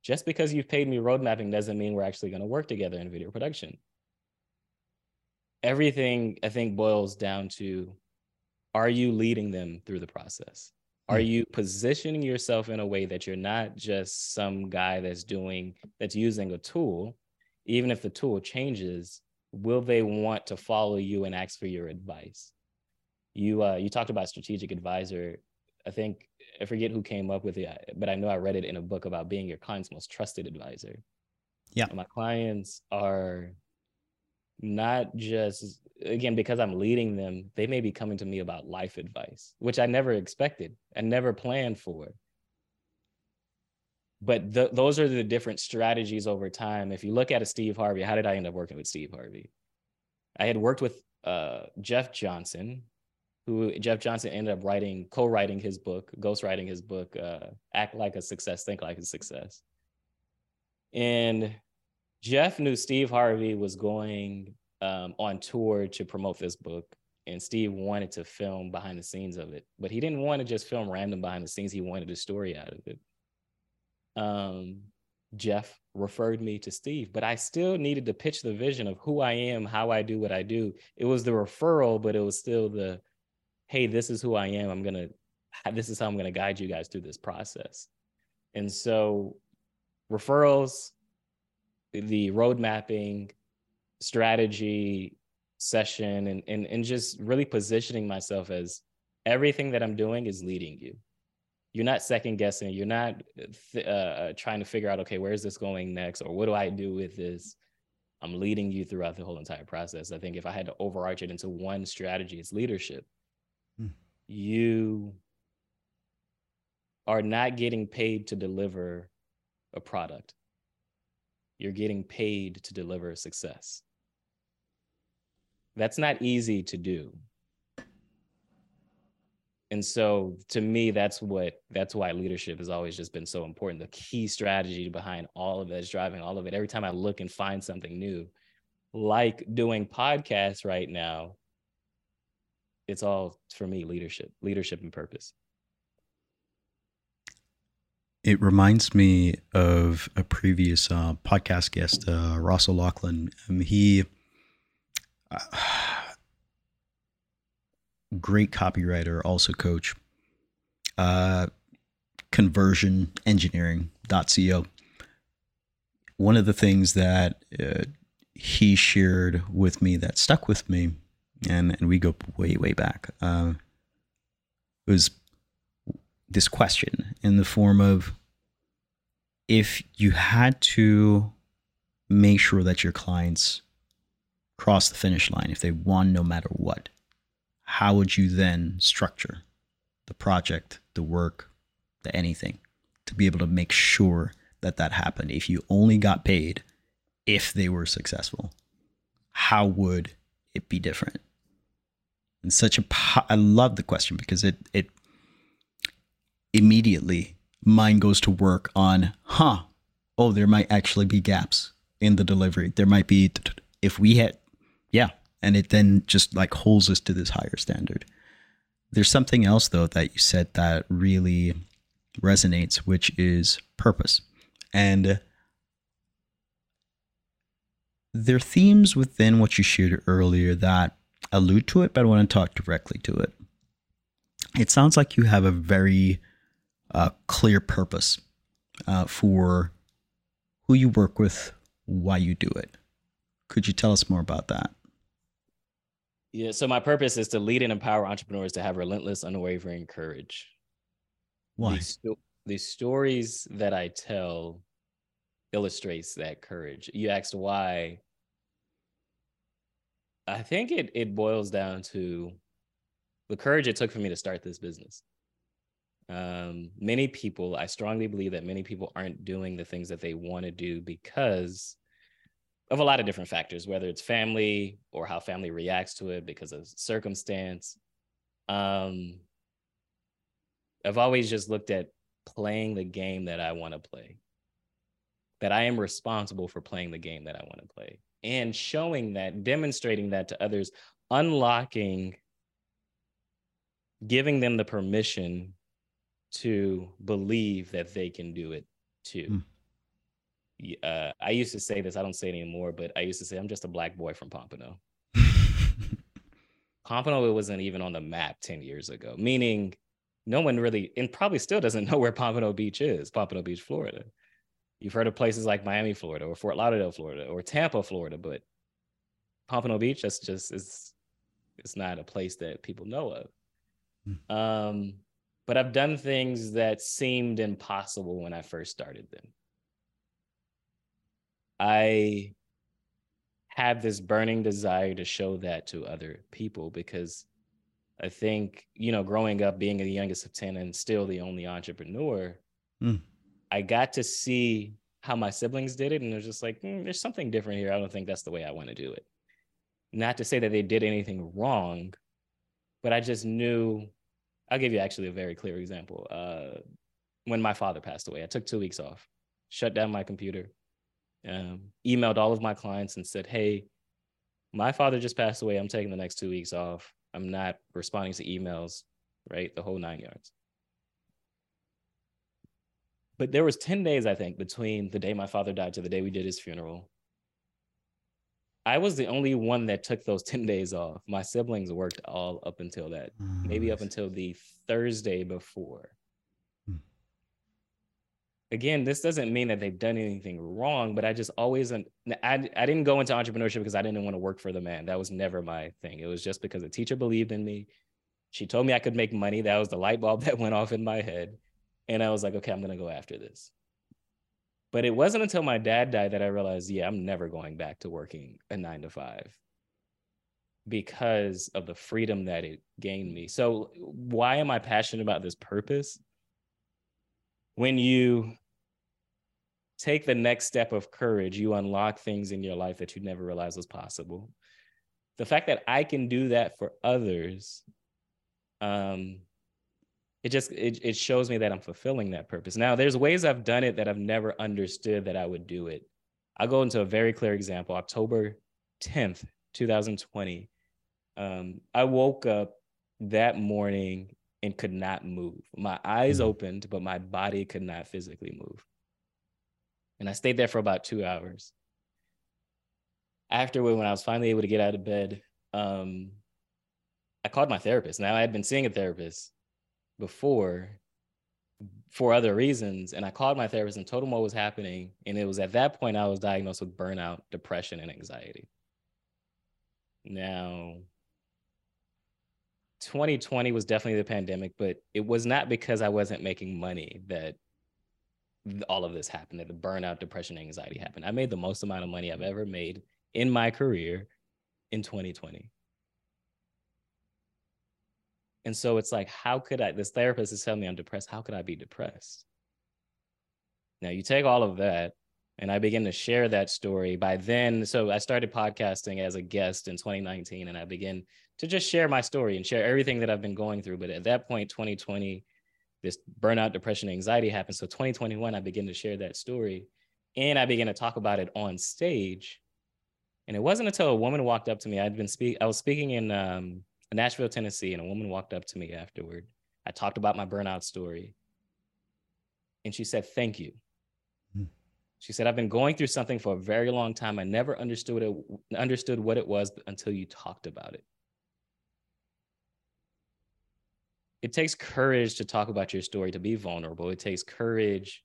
Just because you've paid me road mapping doesn't mean we're actually going to work together in video production. Everything I think boils down to are you leading them through the process? Are hmm. you positioning yourself in a way that you're not just some guy that's doing, that's using a tool, even if the tool changes, will they want to follow you and ask for your advice? You uh, you talked about strategic advisor. I think I forget who came up with it, but I know I read it in a book about being your client's most trusted advisor. Yeah, my clients are not just again because i'm leading them they may be coming to me about life advice which i never expected and never planned for but th- those are the different strategies over time if you look at a steve harvey how did i end up working with steve harvey i had worked with uh, jeff johnson who jeff johnson ended up writing co-writing his book ghostwriting his book uh, act like a success think like a success and Jeff knew Steve Harvey was going um, on tour to promote this book, and Steve wanted to film behind the scenes of it, but he didn't want to just film random behind the scenes. He wanted a story out of it. Um, Jeff referred me to Steve, but I still needed to pitch the vision of who I am, how I do what I do. It was the referral, but it was still the, hey, this is who I am. I'm gonna, this is how I'm gonna guide you guys through this process. And so, referrals, the road mapping strategy session and, and and just really positioning myself as everything that I'm doing is leading you. You're not second guessing. You're not th- uh, uh, trying to figure out, okay, where is this going next, or what do I do with this? I'm leading you throughout the whole entire process. I think if I had to overarch it into one strategy, it's leadership. Hmm. You are not getting paid to deliver a product you're getting paid to deliver success. That's not easy to do. And so to me, that's what that's why leadership has always just been so important. The key strategy behind all of it is driving all of it. Every time I look and find something new, like doing podcasts right now, it's all for me leadership, leadership and purpose. It reminds me of a previous uh, podcast guest, uh, Ross O'Loughlin. Um, he, uh, great copywriter, also coach, uh, conversion engineering.co. One of the things that uh, he shared with me that stuck with me, and, and we go way, way back, uh, was this question in the form of if you had to make sure that your clients cross the finish line, if they won no matter what, how would you then structure the project, the work, the anything to be able to make sure that that happened? If you only got paid if they were successful, how would it be different? And such a, I love the question because it, it immediately mind goes to work on, huh, oh, there might actually be gaps in the delivery. There might be, if we had, yeah. And it then just like holds us to this higher standard. There's something else, though, that you said that really resonates, which is purpose. And there are themes within what you shared earlier that allude to it, but I want to talk directly to it. It sounds like you have a very uh, clear purpose uh, for who you work with, why you do it. Could you tell us more about that? Yeah, so my purpose is to lead and empower entrepreneurs to have relentless, unwavering courage. Why? The, sto- these stories that I tell illustrates that courage. You asked why. I think it it boils down to the courage it took for me to start this business um, many people, I strongly believe that many people aren't doing the things that they want to do because of a lot of different factors, whether it's family or how family reacts to it because of circumstance. Um, I've always just looked at playing the game that I want to play, that I am responsible for playing the game that I want to play, and showing that, demonstrating that to others, unlocking, giving them the permission to believe that they can do it too. Mm uh, I used to say this, I don't say it anymore, but I used to say I'm just a black boy from Pompano. Pompano wasn't even on the map 10 years ago, meaning no one really, and probably still doesn't know where Pompano Beach is, Pompano Beach, Florida. You've heard of places like Miami, Florida, or Fort Lauderdale, Florida, or Tampa, Florida, but Pompano Beach, that's just, it's, it's not a place that people know of. Mm. Um, but I've done things that seemed impossible when I first started them. I have this burning desire to show that to other people because I think, you know, growing up being the youngest of 10 and still the only entrepreneur, mm. I got to see how my siblings did it. And it was just like, mm, there's something different here. I don't think that's the way I want to do it. Not to say that they did anything wrong, but I just knew. I'll give you actually a very clear example. Uh, when my father passed away, I took two weeks off, shut down my computer, um, emailed all of my clients and said, Hey, my father just passed away. I'm taking the next two weeks off. I'm not responding to emails, right? The whole nine yards. But there was 10 days, I think, between the day my father died to the day we did his funeral. I was the only one that took those 10 days off. My siblings worked all up until that, mm, maybe up until the Thursday before again, this doesn't mean that they've done anything wrong, but I just always, I, I didn't go into entrepreneurship because I didn't want to work for the man. That was never my thing. It was just because a teacher believed in me. She told me I could make money. That was the light bulb that went off in my head. And I was like, okay, I'm going to go after this. But it wasn't until my dad died that I realized, yeah, I'm never going back to working a nine to five because of the freedom that it gained me. So, why am I passionate about this purpose? When you take the next step of courage, you unlock things in your life that you never realized was possible. The fact that I can do that for others, um, it just it, it shows me that I'm fulfilling that purpose. Now, there's ways I've done it that I've never understood that I would do it. I'll go into a very clear example. October 10th, 2020. Um, I woke up that morning and could not move. My eyes mm-hmm. opened, but my body could not physically move. And I stayed there for about two hours. Afterward, when I was finally able to get out of bed, um, I called my therapist. Now I had been seeing a therapist before for other reasons. And I called my therapist and told him what was happening. And it was at that point I was diagnosed with burnout, depression, and anxiety. Now, 2020 was definitely the pandemic, but it was not because I wasn't making money that all of this happened, that the burnout, depression, anxiety happened. I made the most amount of money I've ever made in my career in 2020. And so it's like, how could I? This therapist is telling me I'm depressed. How could I be depressed? Now, you take all of that, and I begin to share that story. By then, so I started podcasting as a guest in 2019, and I began to just share my story and share everything that I've been going through. But at that point, 2020, this burnout, depression, anxiety happened. So 2021, I began to share that story and I began to talk about it on stage. And it wasn't until a woman walked up to me. I'd been speak. I was speaking in um, Nashville, Tennessee, and a woman walked up to me afterward. I talked about my burnout story, and she said, "Thank you." Hmm. She said, "I've been going through something for a very long time. I never understood it. Understood what it was until you talked about it." It takes courage to talk about your story, to be vulnerable. It takes courage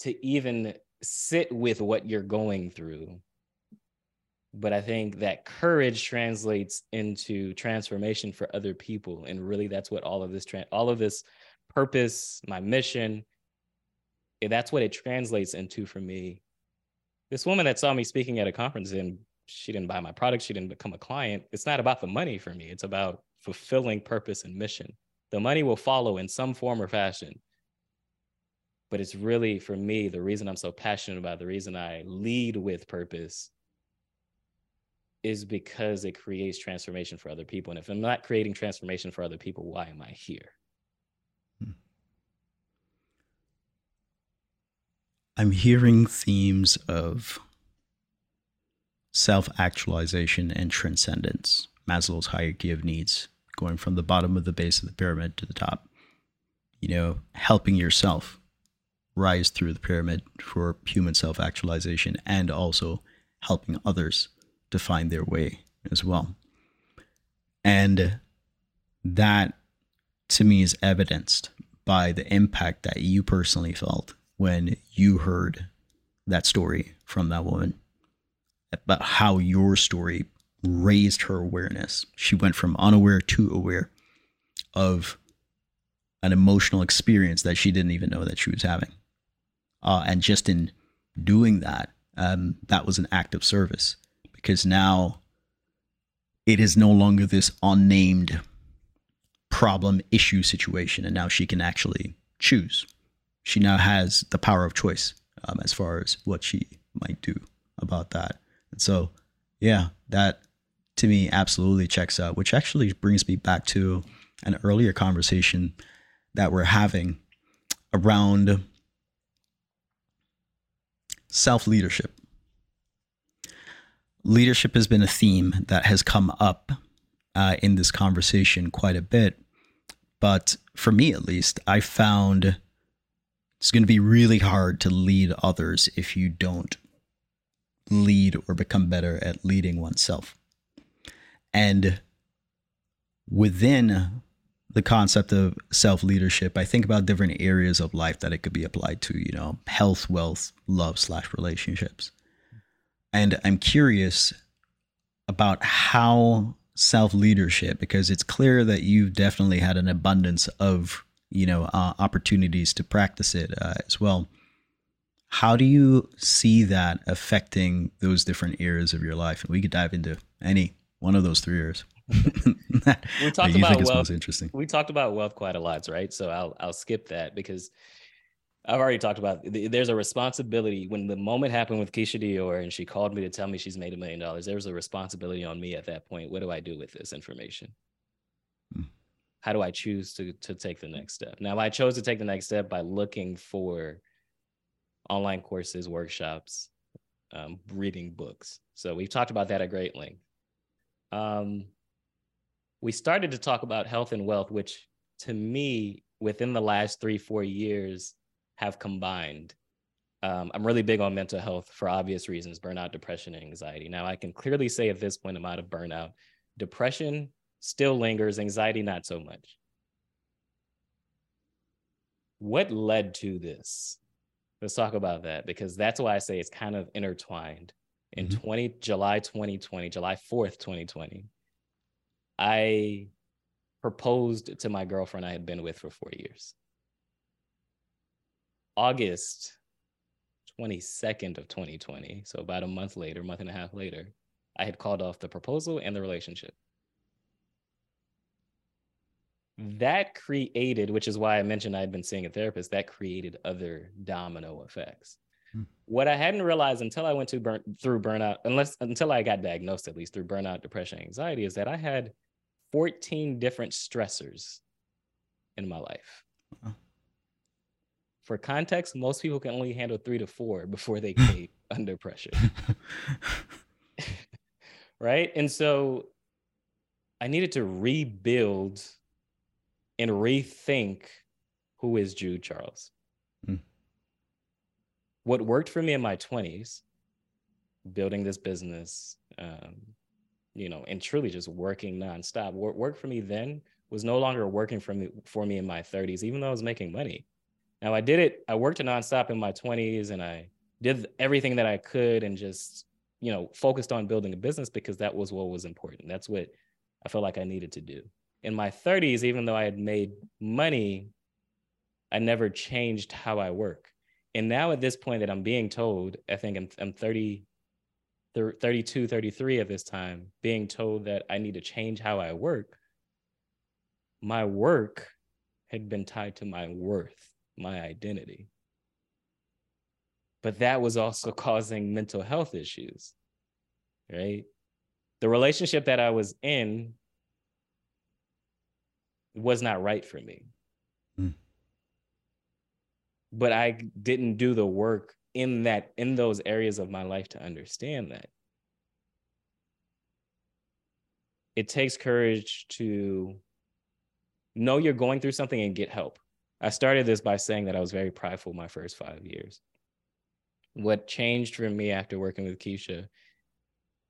to even sit with what you're going through. But I think that courage translates into transformation for other people. And really, that's what all of this, all of this purpose, my mission, eh, that's what it translates into for me. This woman that saw me speaking at a conference and she didn't buy my product, she didn't become a client. It's not about the money for me. It's about fulfilling purpose and mission. The money will follow in some form or fashion. But it's really for me, the reason I'm so passionate about the reason I lead with purpose is because it creates transformation for other people. And if I'm not creating transformation for other people, why am I here? Hmm. I'm hearing themes of self actualization and transcendence, Maslow's hierarchy of needs, going from the bottom of the base of the pyramid to the top. You know, helping yourself rise through the pyramid for human self actualization and also helping others to find their way as well. And that to me is evidenced by the impact that you personally felt when you heard that story from that woman about how your story raised her awareness. She went from unaware to aware of an emotional experience that she didn't even know that she was having. Uh, and just in doing that, um, that was an act of service because now it is no longer this unnamed problem issue situation. And now she can actually choose. She now has the power of choice um, as far as what she might do about that. And so, yeah, that to me absolutely checks out, which actually brings me back to an earlier conversation that we're having around self leadership. Leadership has been a theme that has come up uh, in this conversation quite a bit. But for me, at least, I found it's going to be really hard to lead others if you don't lead or become better at leading oneself. And within the concept of self leadership, I think about different areas of life that it could be applied to, you know, health, wealth, love, slash relationships. And I'm curious about how self leadership, because it's clear that you've definitely had an abundance of, you know, uh, opportunities to practice it uh, as well. How do you see that affecting those different areas of your life? And we could dive into any one of those three years. we talked about wealth. interesting. We talked about wealth quite a lot, right? So I'll I'll skip that because I've already talked about. There's a responsibility when the moment happened with Keisha Dior and she called me to tell me she's made a million dollars. There was a responsibility on me at that point. What do I do with this information? Hmm. How do I choose to to take the next step? Now I chose to take the next step by looking for online courses, workshops, um, reading books. So we've talked about that at great length. Um, we started to talk about health and wealth, which to me, within the last three, four years, have combined. Um, I'm really big on mental health for obvious reasons burnout, depression, and anxiety. Now, I can clearly say at this point, I'm out of burnout. Depression still lingers, anxiety, not so much. What led to this? Let's talk about that because that's why I say it's kind of intertwined. In mm-hmm. 20 July 2020, July 4th, 2020, I proposed to my girlfriend I had been with for four years. August 22nd of 2020, so about a month later, month and a half later, I had called off the proposal and the relationship. That created, which is why I mentioned I had been seeing a therapist, that created other domino effects. Hmm. What I hadn't realized until I went to burn through burnout, unless until I got diagnosed at least through burnout, depression, anxiety, is that I had 14 different stressors in my life. For context, most people can only handle three to four before they cave under pressure. right. And so I needed to rebuild and rethink who is Jude Charles. What worked for me in my 20s, building this business, um, you know, and truly just working nonstop. Work, work for me then was no longer working for me for me in my 30s, even though I was making money. Now I did it, I worked nonstop in my 20s and I did everything that I could and just, you know, focused on building a business because that was what was important. That's what I felt like I needed to do. In my 30s, even though I had made money, I never changed how I work. And now at this point that I'm being told, I think I'm, I'm 30, 32, 33 at this time, being told that I need to change how I work, my work had been tied to my worth, my identity. but that was also causing mental health issues. Right? The relationship that I was in was not right for me. But I didn't do the work in that in those areas of my life to understand that. It takes courage to know you're going through something and get help. I started this by saying that I was very prideful my first 5 years. What changed for me after working with Keisha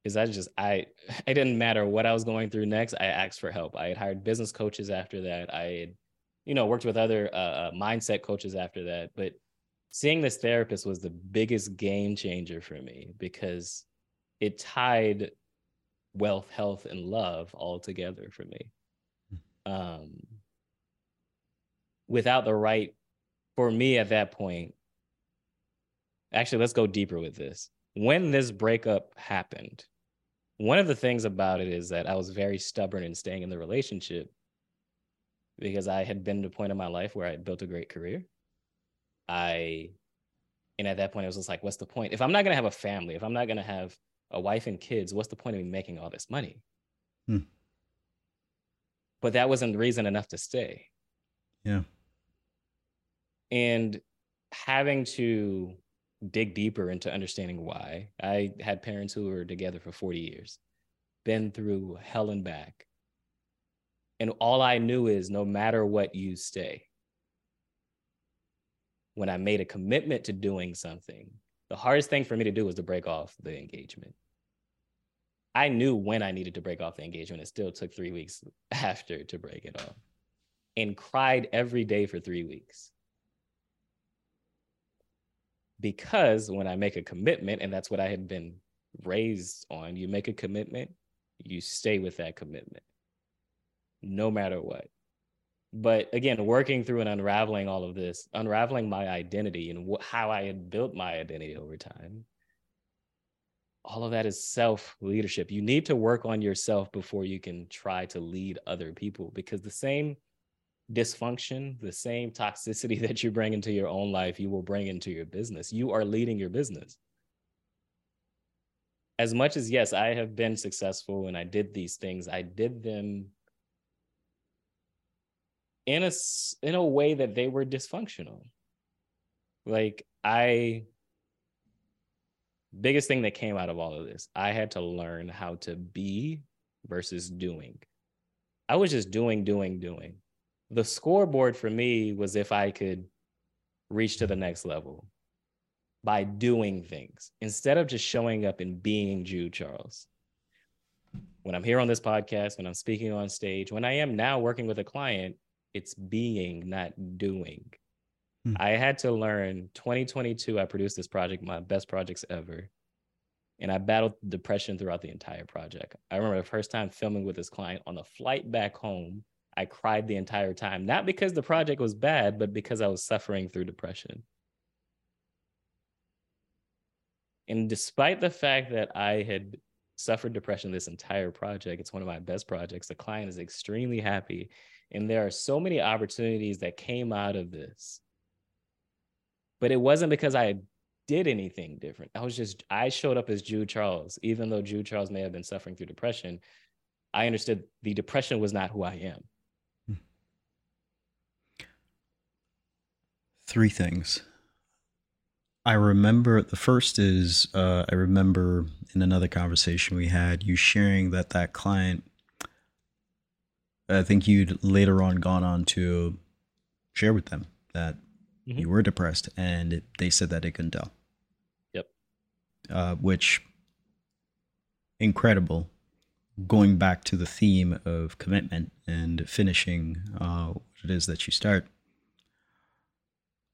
is I just I it didn't matter what I was going through next. I asked for help. I had hired business coaches after that. I had, you know, worked with other uh, uh, mindset coaches after that. But seeing this therapist was the biggest game changer for me because it tied wealth, health, and love all together for me. Hmm. Um, without the right, for me at that point, actually, let's go deeper with this. When this breakup happened, one of the things about it is that I was very stubborn in staying in the relationship because I had been to a point in my life where I had built a great career. I, and at that point, I was just like, what's the point? If I'm not going to have a family, if I'm not going to have a wife and kids, what's the point of me making all this money? Hmm. But that wasn't reason enough to stay. Yeah. And having to dig deeper into understanding why. I had parents who were together for 40 years, been through hell and back. And all I knew is no matter what, you stay. When I made a commitment to doing something, the hardest thing for me to do was to break off the engagement. I knew when I needed to break off the engagement. It still took three weeks after to break it off and cried every day for three weeks because when I make a commitment, and that's what I had been raised on, you make a commitment, you stay with that commitment, no matter what. But again, working through and unraveling all of this, unraveling my identity and wh- how I had built my identity over time, all of that is self leadership. You need to work on yourself before you can try to lead other people because the same dysfunction, the same toxicity that you bring into your own life, you will bring into your business. You are leading your business. As much as, yes, I have been successful and I did these things, I did them in a, in a way that they were dysfunctional. Like, I, biggest thing that came out of all of this, I had to learn how to be versus doing. I was just doing, doing, doing the scoreboard for me was if I could reach to the next level by doing things instead of just showing up and being Jude Charles. When I'm here on this podcast, when I'm speaking on stage, when I am now working with a client, it's being, not doing. Hmm. I had to learn 2022, I produced this project, my best projects ever. And I battled depression throughout the entire project. I remember the first time filming with this client on the flight back home I cried the entire time, not because the project was bad, but because I was suffering through depression. And despite the fact that I had suffered depression this entire project, it's one of my best projects. The client is extremely happy. And there are so many opportunities that came out of this. But it wasn't because I did anything different. I was just, I showed up as Jude Charles, even though Jude Charles may have been suffering through depression. I understood the depression was not who I am. three things. I remember the first is uh, I remember in another conversation we had you sharing that that client. I think you'd later on gone on to share with them that mm-hmm. you were depressed, and it, they said that they couldn't tell. Yep. Uh, which incredible. Going back to the theme of commitment and finishing uh, what it is that you start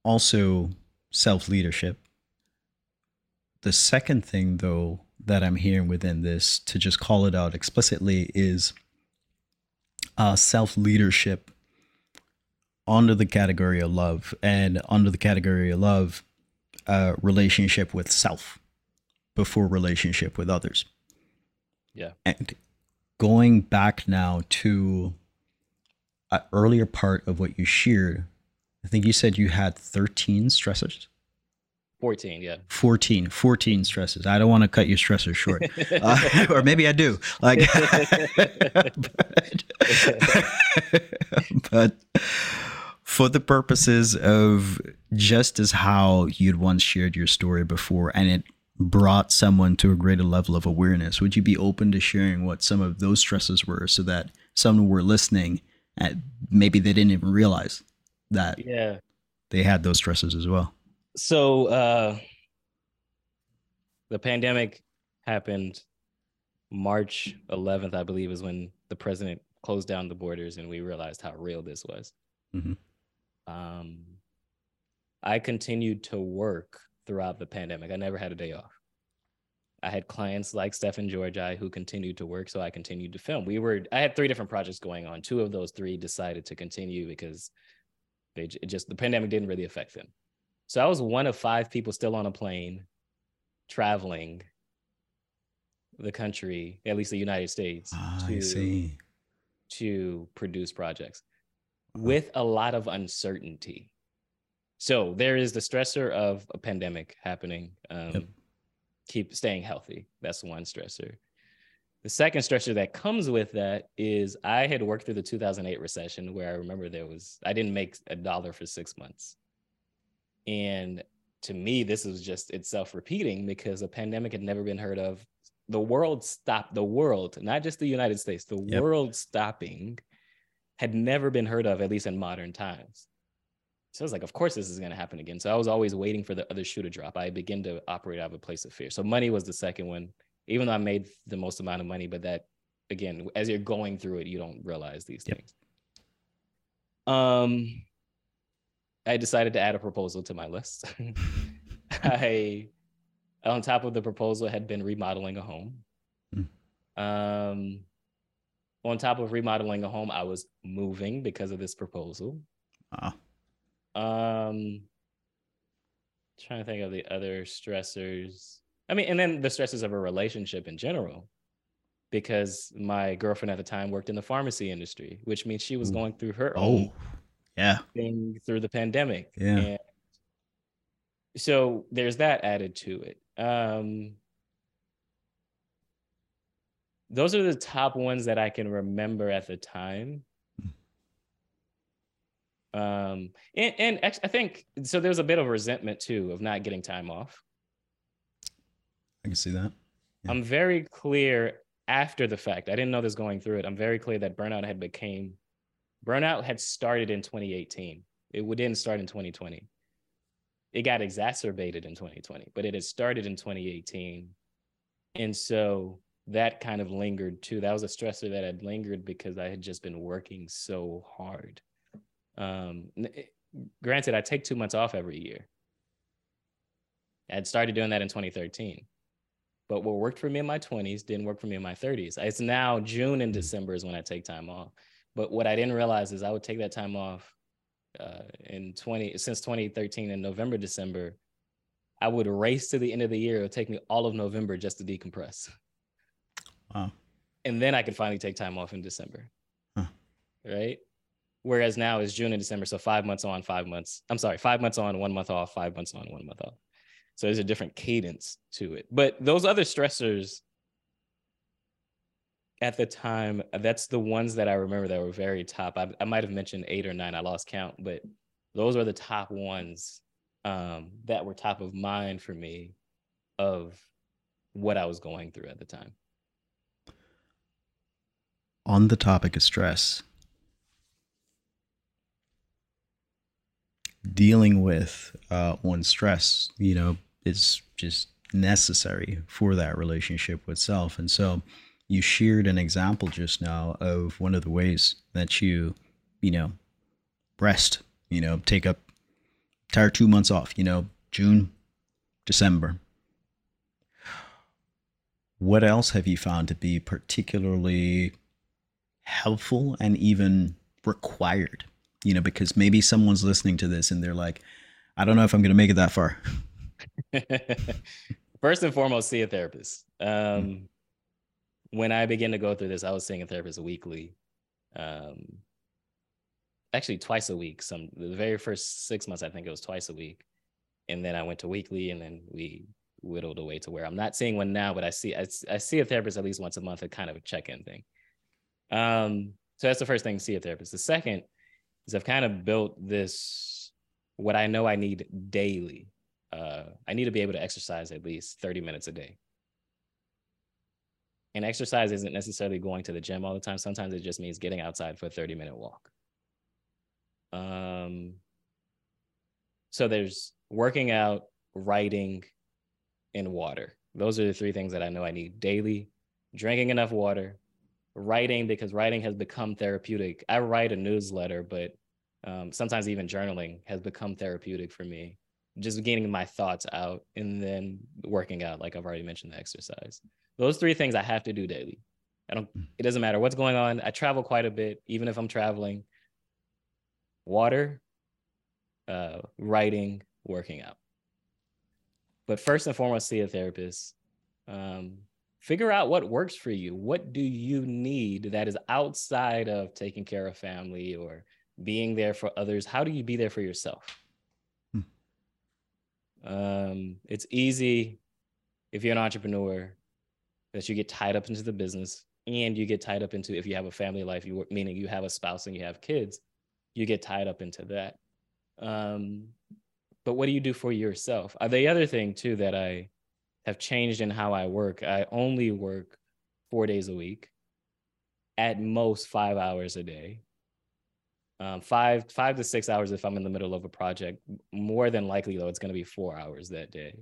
also self leadership. The second thing, though, that I'm hearing within this to just call it out explicitly is uh, self leadership under the category of love and under the category of love, uh, relationship with self before relationship with others. Yeah. And going back now to an earlier part of what you shared I think you said you had 13 stressors. 14, yeah. 14, 14 stresses. I don't want to cut your stressors short. uh, or maybe I do. Like but, but for the purposes of just as how you'd once shared your story before and it brought someone to a greater level of awareness, would you be open to sharing what some of those stresses were so that some were listening and maybe they didn't even realize that yeah they had those stresses as well? So uh the pandemic happened march 11th i believe is when the president closed down the borders and we realized how real this was. Mm-hmm. um i continued to work throughout the pandemic. I never had a day off. I had clients like Stefan Georgi who continued to work so i continued to film. We were i had three different projects going on. Two of those three decided to continue because they it just the pandemic didn't really affect them so I was one of five people still on a plane traveling the country, at least the United States, ah, to, I see. to produce projects with a lot of uncertainty. So there is the stressor of a pandemic happening. Um, yep. Keep staying healthy. That's one stressor. The second stressor that comes with that is I had worked through the 2008 recession where I remember there was, I didn't make a dollar for six months. And to me, this was just itself repeating because a pandemic had never been heard of. The world stopped, the world, not just the United States, the yep. world stopping had never been heard of, at least in modern times. So I was like, of course this is going to happen again. So I was always waiting for the other shoe to drop. I began to operate out of a place of fear. So money was the second one, even though I made the most amount of money, but that again, as you're going through it, you don't realize these yep. things. Um, I decided to add a proposal to my list. I, on top of the proposal, had been remodeling a home. Mm. Um, on top of remodeling a home, I was moving because of this proposal. Uh. Um, trying to think of the other stressors. I mean, and then the stresses of a relationship in general, because my girlfriend at the time worked in the pharmacy industry, which means she was going through her oh. own yeah thing through the pandemic. Yeah. And so there's that added to it. Um, those are the top ones that I can remember at the time. Um, and, and I think so. There's a bit of resentment too of not getting time off. I can see that. Yeah. I'm very clear after the fact. I didn't know this going through it. I'm very clear that burnout had became burnout had started in 2018. It didn't start in 2020. It got exacerbated in 2020, but it had started in 2018. And so that kind of lingered too. That was a stressor that had lingered because I had just been working so hard. Um, granted, I take two months off every year. I had started doing that in 2013. But what worked for me in my 20s didn't work for me in my 30s. It's now June and December is when I take time off. But what I didn't realize is I would take that time off uh, in 20 since 2013 in November, December. I would race to the end of the year. It would take me all of November just to decompress. Wow. And then I could finally take time off in December. Huh. Right. Whereas now is June and December. So five months on, five months. I'm sorry, five months on, one month off, five months on, one month off. So there's a different cadence to it. But those other stressors at the time, that's the ones that I remember that were very top. I, I might have mentioned eight or nine. I lost count, but those were the top ones um, that were top of mind for me of what I was going through at the time. On the topic of stress, dealing with uh, one's stress, you know, is just necessary for that relationship with self. And so, you shared an example just now of one of the ways that you, you know, rest, you know, take up entire two months off, you know, June, December. What else have you found to be particularly helpful and even required? You know, because maybe someone's listening to this and they're like, I don't know if I'm going to make it that far. First and foremost, see a therapist. Um, when I began to go through this, I was seeing a therapist weekly. Um, actually twice a week. Some the very first six months, I think it was twice a week. and then I went to weekly, and then we whittled away to where I'm not seeing one now, but I see I, I see a therapist at least once a month, a kind of a check-in thing. Um, so that's the first thing, see a therapist. The second is I've kind of built this what I know I need daily. Uh, I need to be able to exercise at least 30 minutes a day. And exercise isn't necessarily going to the gym all the time. Sometimes it just means getting outside for a 30 minute walk. Um, so there's working out, writing, and water. Those are the three things that I know I need daily. Drinking enough water, writing because writing has become therapeutic. I write a newsletter, but um, sometimes even journaling has become therapeutic for me. Just getting my thoughts out and then working out, like I've already mentioned, the exercise. Those three things I have to do daily. I don't. Hmm. It doesn't matter what's going on. I travel quite a bit, even if I'm traveling. Water, uh, writing, working out. But first and foremost, see a therapist. Um, figure out what works for you. What do you need that is outside of taking care of family or being there for others? How do you be there for yourself? Um, it's easy if you're an entrepreneur that you get tied up into the business and you get tied up into if you have a family life, you meaning you have a spouse and you have kids, you get tied up into that. Um, but what do you do for yourself? Uh, the other thing too that I have changed in how I work, I only work four days a week, at most five hours a day. Um, five five to six hours if I'm in the middle of a project. More than likely though, it's going to be four hours that day.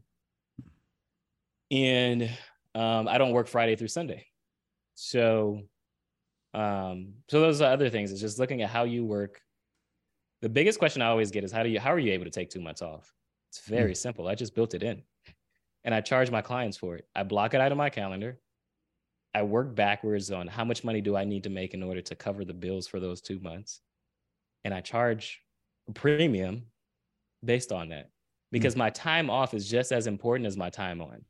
And um, I don't work Friday through Sunday, so um, so those are other things. It's just looking at how you work the biggest question I always get is how do you how are you able to take two months off? It's very mm. simple. I just built it in. And I charge my clients for it. I block it out of my calendar. I work backwards on how much money do I need to make in order to cover the bills for those two months. And I charge a premium based on that because mm. my time off is just as important as my time on.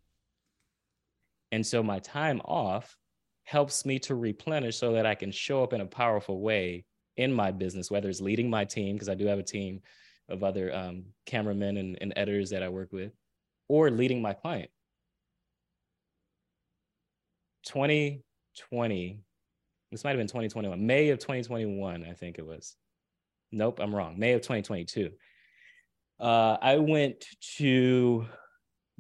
And so my time off helps me to replenish so that I can show up in a powerful way in my business, whether it's leading my team, because I do have a team of other um, cameramen and, and editors that I work with, or leading my client. 2020, this might have been 2021, May of 2021, I think it was. Nope, I'm wrong. May of 2022. Uh, I went to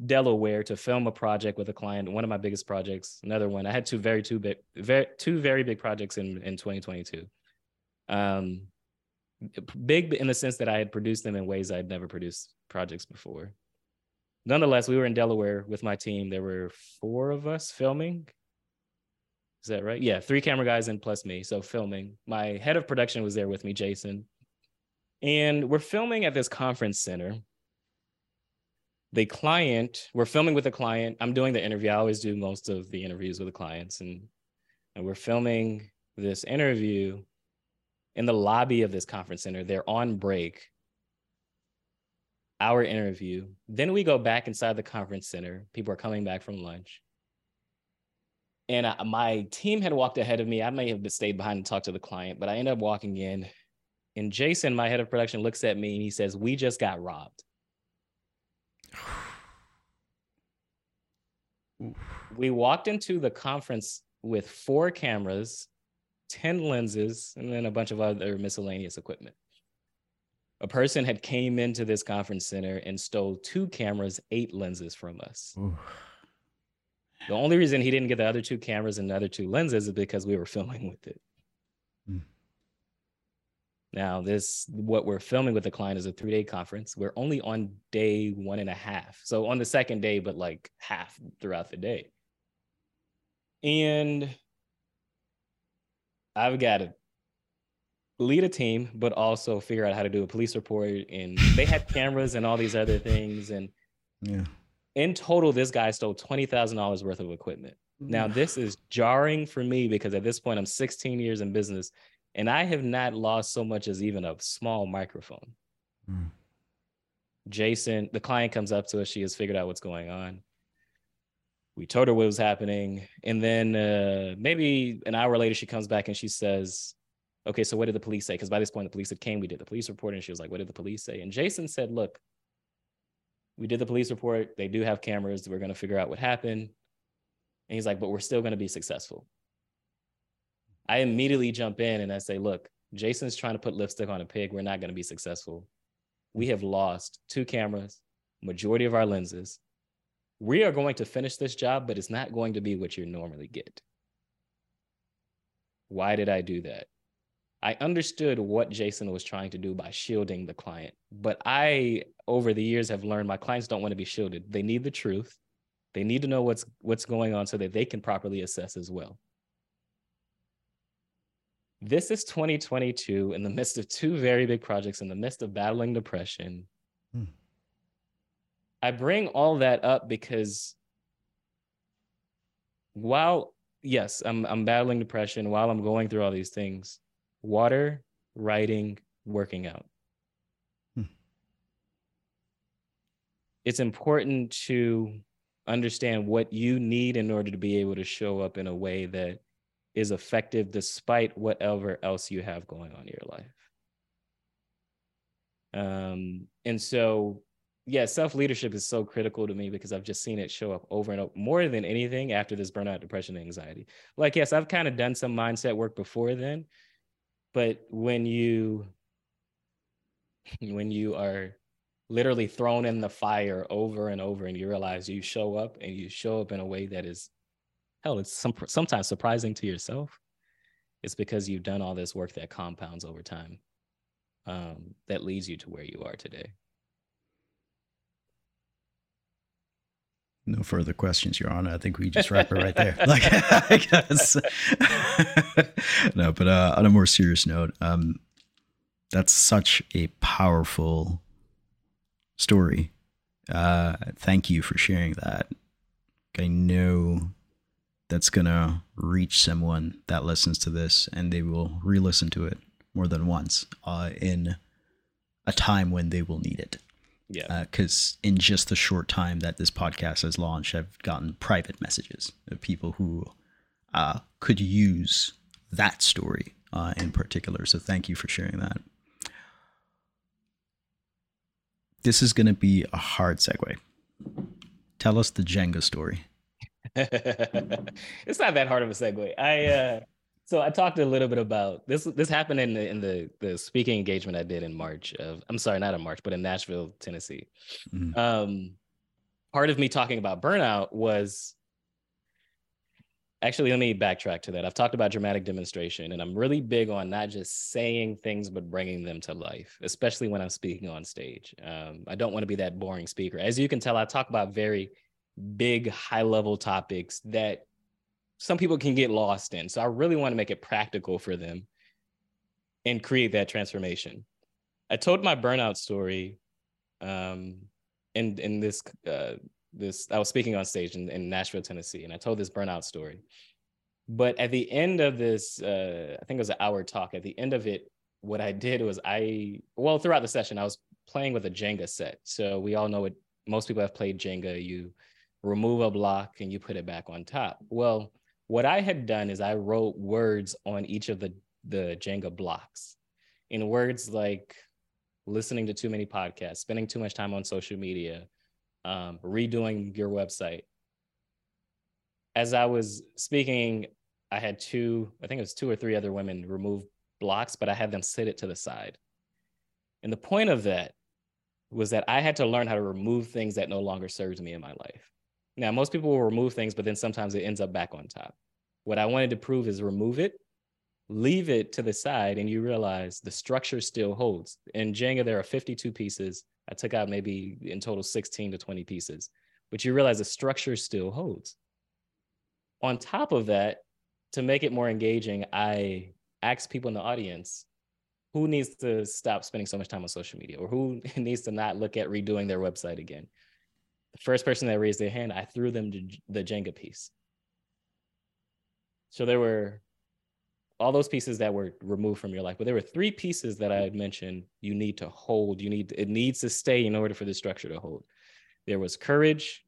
Delaware to film a project with a client, one of my biggest projects, another one. I had two very two big very two very big projects in in 2022 um, big in the sense that I had produced them in ways I'd never produced projects before. Nonetheless, we were in Delaware with my team. There were four of us filming. Is that right? Yeah, three camera guys and plus me. So filming. My head of production was there with me, Jason. And we're filming at this conference center. The client, we're filming with a client. I'm doing the interview. I always do most of the interviews with the clients. And, and we're filming this interview in the lobby of this conference center. They're on break. Our interview. Then we go back inside the conference center. People are coming back from lunch. And I, my team had walked ahead of me. I may have stayed behind and talked to the client, but I ended up walking in. And Jason, my head of production, looks at me and he says, We just got robbed. we walked into the conference with four cameras 10 lenses, and then a bunch of other miscellaneous equipment. A person had came into this conference center and stole two cameras, eight lenses from us. Ooh. The only reason he didn't get the other two cameras and the other two lenses is because we were filming with it. Mm. Now, this what we're filming with the client is a three-day conference. We're only on day one and a half. So on the second day, but like half throughout the day. And I've got to lead a team, but also figure out how to do a police report. And they had cameras and all these other things. And yeah. in total, this guy stole twenty thousand dollars worth of equipment. Now, mm. this is jarring for me because at this point, I'm 16 years in business, and I have not lost so much as even a small microphone. Mm. Jason, the client comes up to us. She has figured out what's going on we told her what was happening and then uh, maybe an hour later she comes back and she says okay so what did the police say because by this point the police had came we did the police report and she was like what did the police say and jason said look we did the police report. They do have cameras. We're going to figure out what happened. And he's like, but we're still going to be successful. I immediately jump in and I say, look, Jason's trying to put lipstick on a pig. We're not going to be successful. We have lost two cameras, majority of our lenses. We are going to finish this job, but it's not going to be what you normally get. Why did I do that? I understood what Jason was trying to do by shielding the client, but I, over the years, have learned my clients don't want to be shielded. They need the truth. They need to know what's what's going on so that they can properly assess as well. This is 2022 in the midst of two very big projects, in the midst of battling depression. Hmm. I bring all that up because while yes, I'm I'm battling depression, while I'm going through all these things, water, writing, working out. Hmm. It's important to understand what you need in order to be able to show up in a way that is effective despite whatever else you have going on in your life. Um, and so, yeah, self leadership is so critical to me because I've just seen it show up over and over more than anything after this burnout, depression, anxiety. Like, yes, I've kind of done some mindset work before then, but when you when you are literally thrown in the fire over and over and you realize you show up and you show up in a way that is hell it's some, sometimes surprising to yourself. It's because you've done all this work that compounds over time um, that leads you to where you are today. No further questions your honor. I think we just wrap it right there. Like i guess. No but uh, on a more serious note um, that's such a powerful story. Uh, thank you for sharing that. I know that's gonna reach someone that listens to this and they will re-listen to it more than once uh, in a time when they will need it yeah. Because uh, in just the short time that this podcast has launched, I've gotten private messages of people who uh, could use that story uh, in particular. So thank you for sharing that. This is going to be a hard segue. Tell us the Jenga story. it's not that hard of a segue. I uh, so I talked a little bit about this. This happened in the in the the speaking engagement I did in March of. I'm sorry, not in March, but in Nashville, Tennessee. Mm-hmm. Um, part of me talking about burnout was actually let me backtrack to that. I've talked about dramatic demonstration, and I'm really big on not just saying things but bringing them to life, especially when I'm speaking on stage. Um, I don't want to be that boring speaker. As you can tell, I talk about very big, high level topics that some people can get lost in. So I really want to make it practical for them and create that transformation. I told my burnout story um, in in this uh, this I was speaking on stage in, in Nashville, Tennessee, and I told this burnout story. But at the end of this, uh, I think it was an hour talk. At the end of it, what I did was I well throughout the session I was playing with a Jenga set. So we all know what most people have played Jenga. You remove a block and you put it back on top. Well, what I had done is I wrote words on each of the, the Jenga blocks in words like listening to too many podcasts, spending too much time on social media, um, redoing your website. As I was speaking, I had two, I think it was two or three other women remove blocks, but I had them sit it to the side. And the point of that was that I had to learn how to remove things that no longer served me in my life. Now, most people will remove things, but then sometimes it ends up back on top. What I wanted to prove is remove it, leave it to the side, and you realize the structure still holds. In Jenga, there are 52 pieces. I took out maybe in total 16 to 20 pieces, but you realize the structure still holds. On top of that, to make it more engaging, I asked people in the audience who needs to stop spending so much time on social media or who needs to not look at redoing their website again the first person that raised their hand, I threw them to the Jenga piece. So there were all those pieces that were removed from your life, but there were three pieces that I had mentioned you need to hold. You need it needs to stay in order for the structure to hold. There was courage,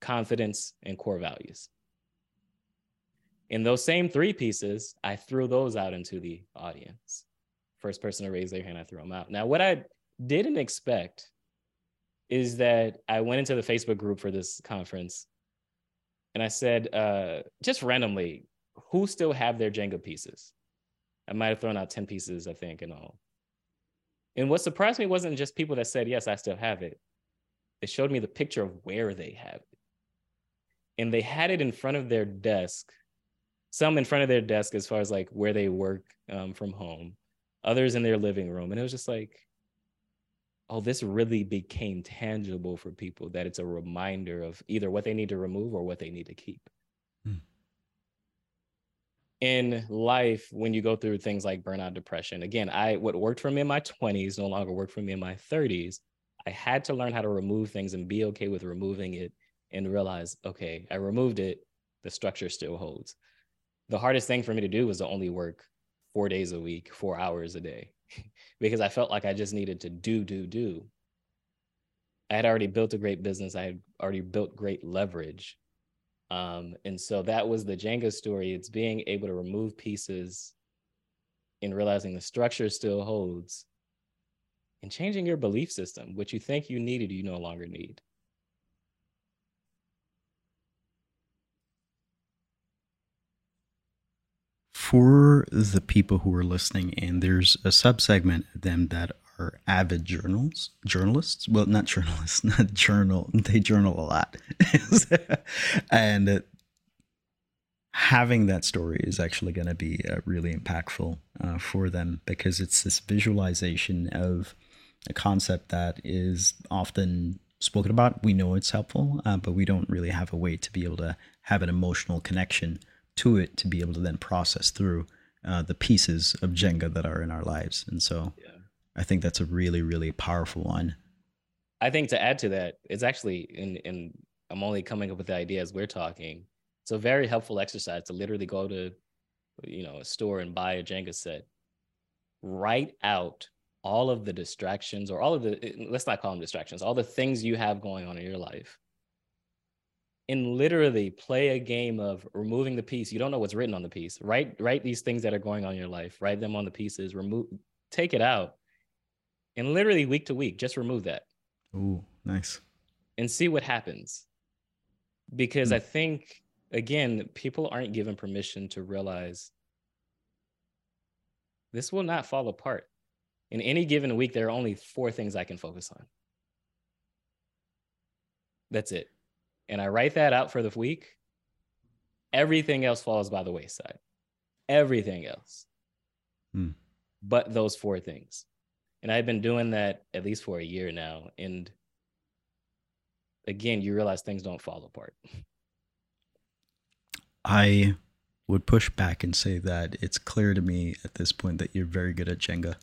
confidence, and core values. In those same three pieces, I threw those out into the audience. First person to raise their hand, I threw them out. Now, what I didn't expect is that I went into the Facebook group for this conference and I said, uh, just randomly, who still have their Jenga pieces? I might have thrown out 10 pieces, I think, and all. And what surprised me wasn't just people that said, yes, I still have it. It showed me the picture of where they have it. And they had it in front of their desk, some in front of their desk as far as like where they work um, from home, others in their living room. And it was just like, oh, this really became tangible for people that it's a reminder of either what they need to remove or what they need to keep. Hmm. In life, when you go through things like burnout, depression, again, I what worked for me in my 20s no longer worked for me in my 30s. I had to learn how to remove things and be okay with removing it and realize, okay, I removed it, the structure still holds. The hardest thing for me to do was to only work four days a week, four hours a day. because I felt like I just needed to do, do, do. I had already built a great business. I had already built great leverage. Um, and so that was the Jenga story. It's being able to remove pieces and realizing the structure still holds and changing your belief system. What you think you needed, you no longer need. For the people who are listening, and there's a subsegment of them that are avid journals journalists. Well, not journalists, not journal. They journal a lot, and having that story is actually going to be uh, really impactful uh, for them because it's this visualization of a concept that is often spoken about. We know it's helpful, uh, but we don't really have a way to be able to have an emotional connection to it to be able to then process through uh, the pieces of Jenga that are in our lives. And so yeah. I think that's a really, really powerful one. I think to add to that, it's actually in in I'm only coming up with the idea as we're talking. It's a very helpful exercise to literally go to, you know, a store and buy a Jenga set. Write out all of the distractions or all of the let's not call them distractions, all the things you have going on in your life and literally play a game of removing the piece. You don't know what's written on the piece. Write write these things that are going on in your life. Write them on the pieces. Remove, take it out, and literally week to week, just remove that. Ooh, nice. And see what happens. Because mm. I think again, people aren't given permission to realize this will not fall apart. In any given week, there are only four things I can focus on. That's it and I write that out for the week, everything else falls by the wayside. Everything else. Hmm. But those four things. And I've been doing that at least for a year now. And again, you realize things don't fall apart. I would push back and say that it's clear to me at this point that you're very good at Jenga.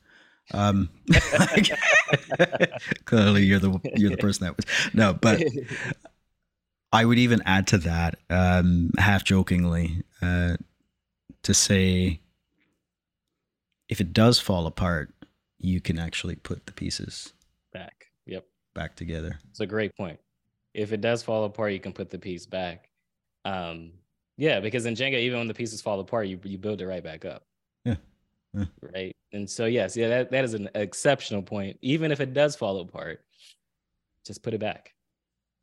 Um, clearly, you're the you're the person that was no, but I would even add to that, um, half jokingly, uh, to say if it does fall apart, you can actually put the pieces back. Yep. Back together. It's a great point. If it does fall apart, you can put the piece back. Um, yeah, because in Jenga, even when the pieces fall apart, you you build it right back up. Yeah. yeah. Right. And so yes, yeah, that, that is an exceptional point. Even if it does fall apart, just put it back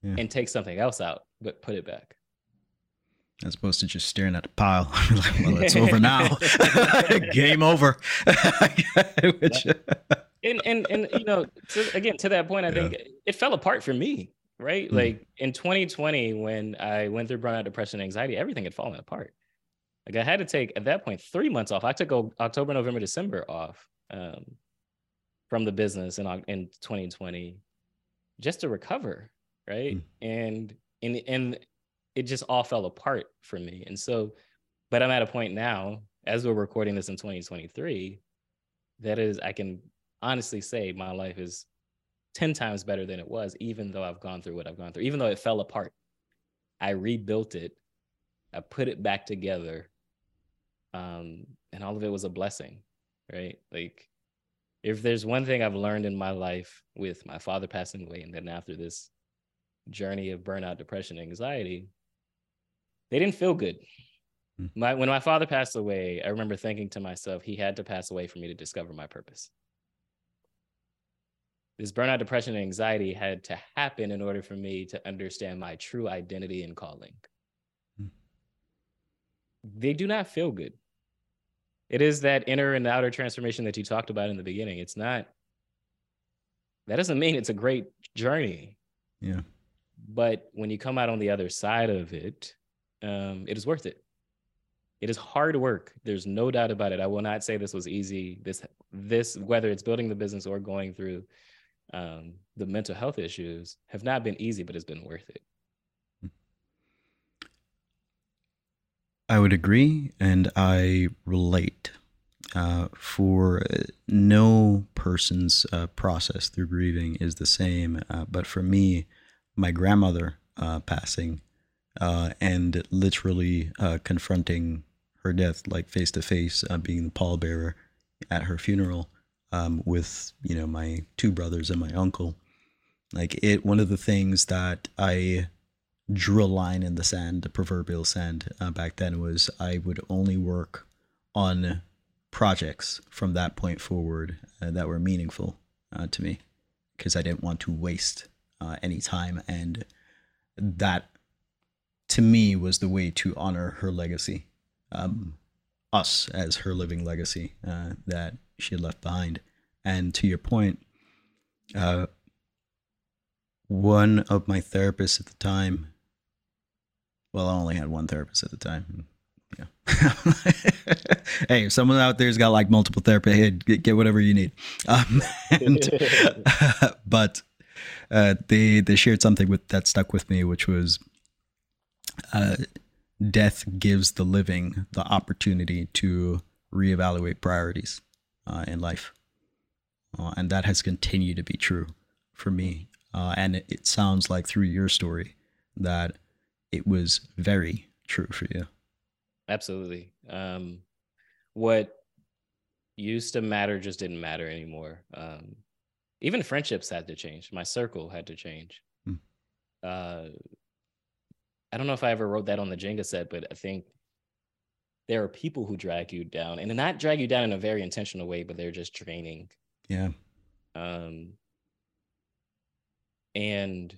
yeah. and take something else out, but put it back. As opposed to just staring at the pile. like, well, it's over now. Game over. Which... and, and, and, you know, to, again, to that point, I yeah. think it fell apart for me, right? Mm. Like in 2020, when I went through burnout, depression, anxiety, everything had fallen apart. Like I had to take at that point three months off. I took October, November, December off um, from the business in in 2020 just to recover right? Mm. And and and it just all fell apart for me. And so, but I'm at a point now, as we're recording this in 2023, that is, I can honestly say my life is 10 times better than it was, even though I've gone through what I've gone through, even though it fell apart. I rebuilt it, I put it back together. Um, and all of it was a blessing, right? Like, if there's one thing I've learned in my life with my father passing away, and then after this journey of burnout, depression, anxiety, they didn't feel good. Hmm. My when my father passed away, I remember thinking to myself, he had to pass away for me to discover my purpose. this burnout, depression, and anxiety had to happen in order for me to understand my true identity and calling. Hmm. They do not feel good. It is that inner and outer transformation that you talked about in the beginning. It's not, that doesn't mean it's a great journey. Yeah. But when you come out on the other side of it, um, it is worth it. It is hard work. There's no doubt about it. I will not say this was easy. This, this, whether it's building the business or going through um, the mental health issues, have not been easy, but it's been worth it. I would agree, and I relate. Uh, for no person's uh, process through grieving is the same, uh, but for me, my grandmother uh, passing uh, and literally uh, confronting her death, like face to face, being the pallbearer at her funeral um, with you know my two brothers and my uncle. Like it, one of the things that I drew a line in the sand, the proverbial sand, uh, back then was I would only work on projects from that point forward uh, that were meaningful uh, to me because I didn't want to waste uh, any time. And that to me was the way to honor her legacy, um, us as her living legacy uh, that she had left behind. And to your point, uh, one of my therapists at the time, well, I only had one therapist at the time. Yeah. hey, if someone out there's got like multiple therapists, hey, get, get whatever you need. Um, and, but uh, they they shared something with that stuck with me, which was uh, death gives the living the opportunity to reevaluate priorities uh, in life, uh, and that has continued to be true for me. Uh, and it, it sounds like through your story that it was very true for you. Absolutely. Um, what used to matter just didn't matter anymore. Um, even friendships had to change. My circle had to change. Hmm. Uh, I don't know if I ever wrote that on the Jenga set, but I think there are people who drag you down and not drag you down in a very intentional way, but they're just draining. Yeah. Um, and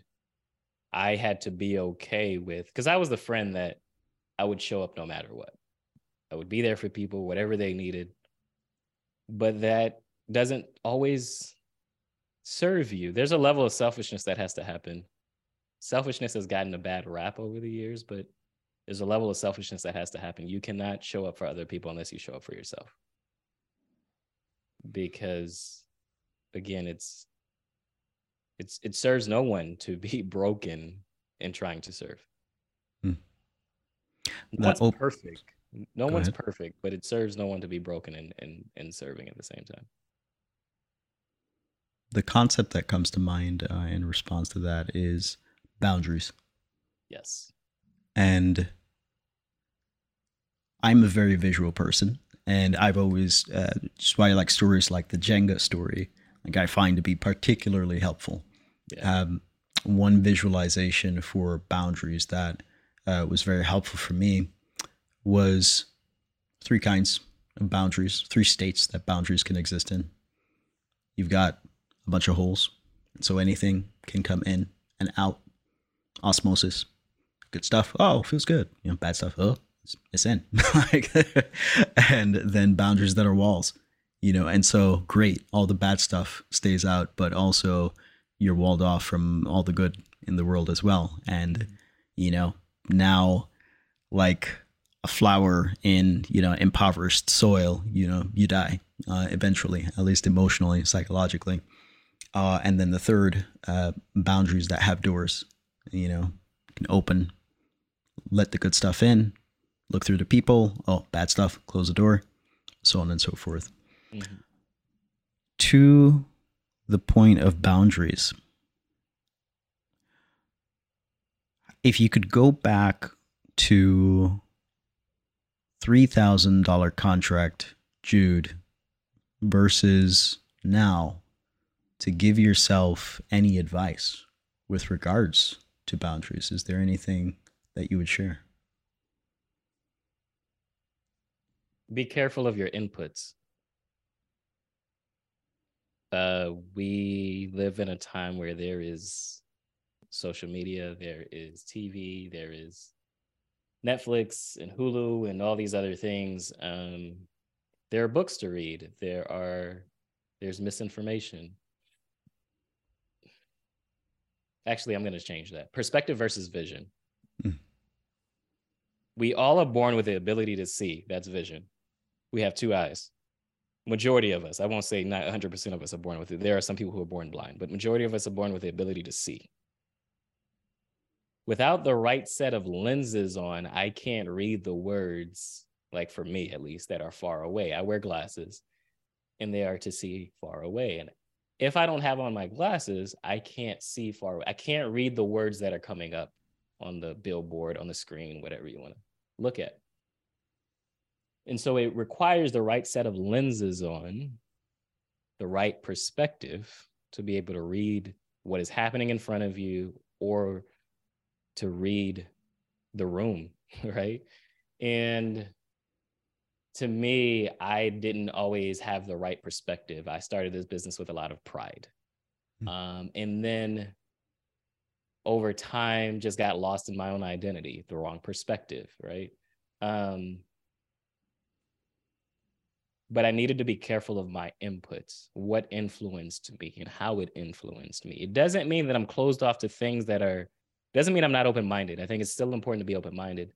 I had to be okay with because I was the friend that I would show up no matter what. I would be there for people, whatever they needed. But that doesn't always serve you. There's a level of selfishness that has to happen. Selfishness has gotten a bad rap over the years, but there's a level of selfishness that has to happen. You cannot show up for other people unless you show up for yourself. Because again, it's it's it serves no one to be broken in trying to serve. Hmm. No one's op- perfect. No Go one's ahead. perfect, but it serves no one to be broken and and and serving at the same time the concept that comes to mind uh, in response to that is boundaries. Yes. And I'm a very visual person, and I've always uh, just why I like stories like the Jenga story. Like I find to be particularly helpful. Yeah. Um, one visualization for boundaries that uh, was very helpful for me was three kinds of boundaries, three states that boundaries can exist in. You've got a bunch of holes. So anything can come in and out. Osmosis. Good stuff. Oh, feels good. You know, bad stuff. Oh, it's, it's in. like, and then boundaries that are walls. You know, and so great. All the bad stuff stays out, but also you're walled off from all the good in the world as well. And, you know, now like a flower in, you know, impoverished soil, you know, you die uh, eventually, at least emotionally, psychologically. Uh, and then the third, uh, boundaries that have doors. You know, you can open, let the good stuff in, look through the people. Oh, bad stuff, close the door, so on and so forth. Mm-hmm. To the point of boundaries, if you could go back to $3,000 contract Jude versus now, to give yourself any advice with regards to boundaries. Is there anything that you would share? Be careful of your inputs. uh, we live in a time where there is social media, there is TV, there is Netflix and Hulu and all these other things. Um, there are books to read. There are there's misinformation. Actually, I'm going to change that. Perspective versus vision. Mm. We all are born with the ability to see. That's vision. We have two eyes majority of us, I won't say not 100% of us are born with it. There are some people who are born blind, but majority of us are born with the ability to see. Without the right set of lenses on, I can't read the words, like for me at least, that are far away. I wear glasses and they are to see far away. And if I don't have on my glasses, I can't see far away. I can't read the words that are coming up on the billboard, on the screen, whatever you want to look at. And so it requires the right set of lenses on, the right perspective to be able to read what is happening in front of you or to read the room, right? And to me, I didn't always have the right perspective. I started this business with a lot of pride. Mm-hmm. Um, and then over time, just got lost in my own identity, the wrong perspective, right? Um, but I needed to be careful of my inputs, what influenced me and how it influenced me. It doesn't mean that I'm closed off to things that are, doesn't mean I'm not open minded. I think it's still important to be open minded,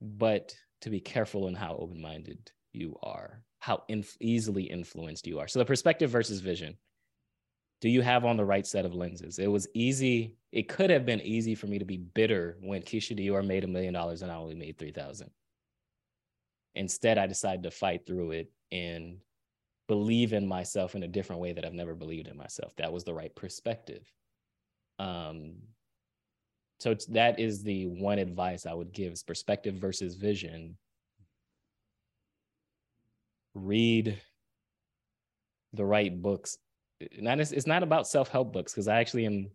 but to be careful in how open minded you are, how inf- easily influenced you are. So the perspective versus vision. Do you have on the right set of lenses? It was easy. It could have been easy for me to be bitter when Keisha Dior made a million dollars and I only made 3000 Instead, I decided to fight through it and believe in myself in a different way that I've never believed in myself. That was the right perspective. Um, so that is the one advice I would give is perspective versus vision. Read the right books. Not it's not about self-help books because I actually am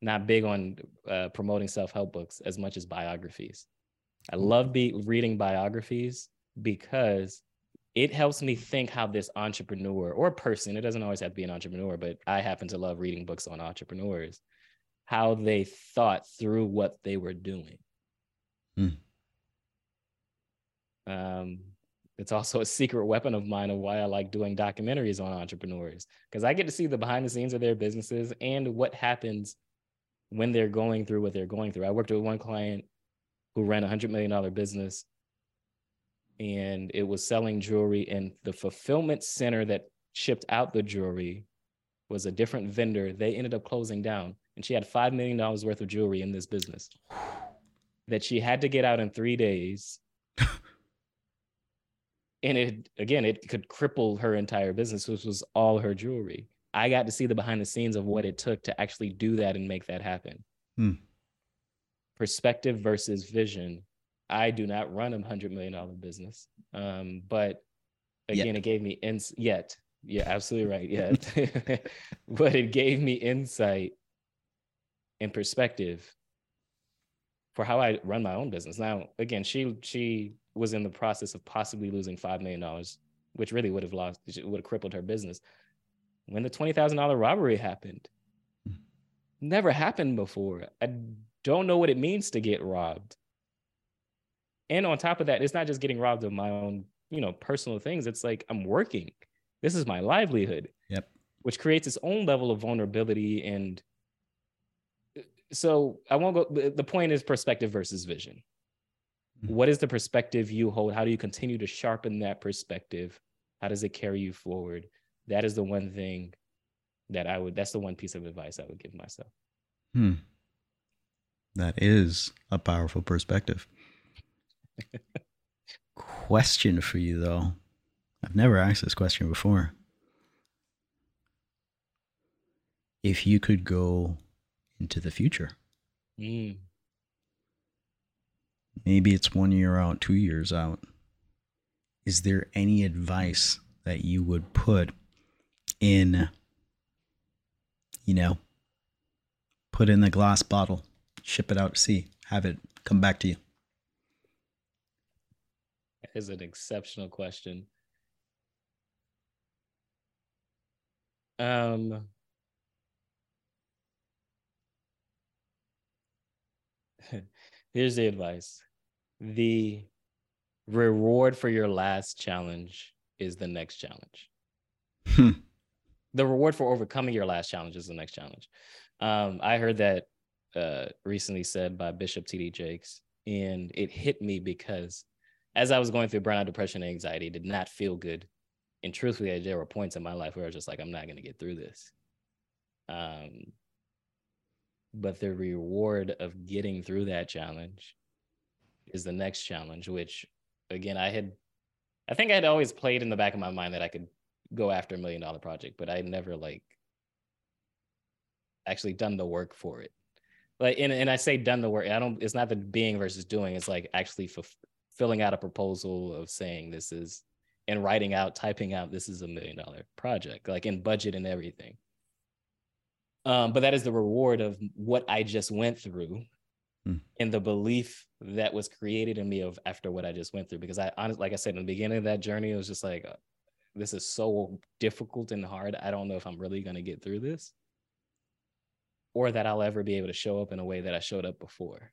not big on uh, promoting self-help books as much as biographies. I love be reading biographies because it helps me think how this entrepreneur or person, it doesn't always have to be an entrepreneur, but I happen to love reading books on entrepreneurs, how they thought through what they were doing. Hmm. Um, it's also a secret weapon of mine of why I like doing documentaries on entrepreneurs because I get to see the behind the scenes of their businesses and what happens when they're going through what they're going through. I worked with one client who ran a hundred million dollar business and it was selling jewelry and the fulfillment center that shipped out the jewelry was a different vendor they ended up closing down and she had $5 million worth of jewelry in this business that she had to get out in three days and it again it could cripple her entire business which was all her jewelry i got to see the behind the scenes of what it took to actually do that and make that happen hmm. perspective versus vision I do not run a hundred million dollar business. Um, but again, yet. it gave me ins yet. Yeah, absolutely right. Yet. but it gave me insight and perspective for how I run my own business. Now, again, she she was in the process of possibly losing five million dollars, which really would have lost, would have crippled her business. When the twenty thousand dollar robbery happened, hmm. never happened before. I don't know what it means to get robbed and on top of that it's not just getting robbed of my own you know personal things it's like i'm working this is my livelihood yep which creates its own level of vulnerability and so i won't go the point is perspective versus vision. Mm-hmm. what is the perspective you hold? How do you continue to sharpen that perspective? How does it carry you forward? That is the one thing that i would that's the one piece of advice i would give myself. Hmm. That is a powerful perspective. Question for you though. I've never asked this question before. If you could go into the future, mm. maybe it's one year out, two years out. Is there any advice that you would put in, you know, put in the glass bottle, ship it out to sea, have it come back to you? is an exceptional question. Um, here's the advice the reward for your last challenge is the next challenge. Hmm. The reward for overcoming your last challenge is the next challenge. Um, I heard that uh, recently said by Bishop T.D. Jakes, and it hit me because as I was going through burnout, depression, and anxiety, did not feel good. And truthfully, there were points in my life where I was just like, I'm not going to get through this. Um, but the reward of getting through that challenge is the next challenge, which again, I had, I think I had always played in the back of my mind that I could go after a million dollar project, but I never like actually done the work for it. Like, and, and I say done the work. I don't. It's not the being versus doing. It's like actually f- filling out a proposal of saying this is, and writing out, typing out this is a million dollar project, like in budget and everything. Um, but that is the reward of what I just went through mm. and the belief that was created in me of after what I just went through. Because I honestly, like I said, in the beginning of that journey, it was just like, uh, this is so difficult and hard. I don't know if I'm really going to get through this or that I'll ever be able to show up in a way that I showed up before.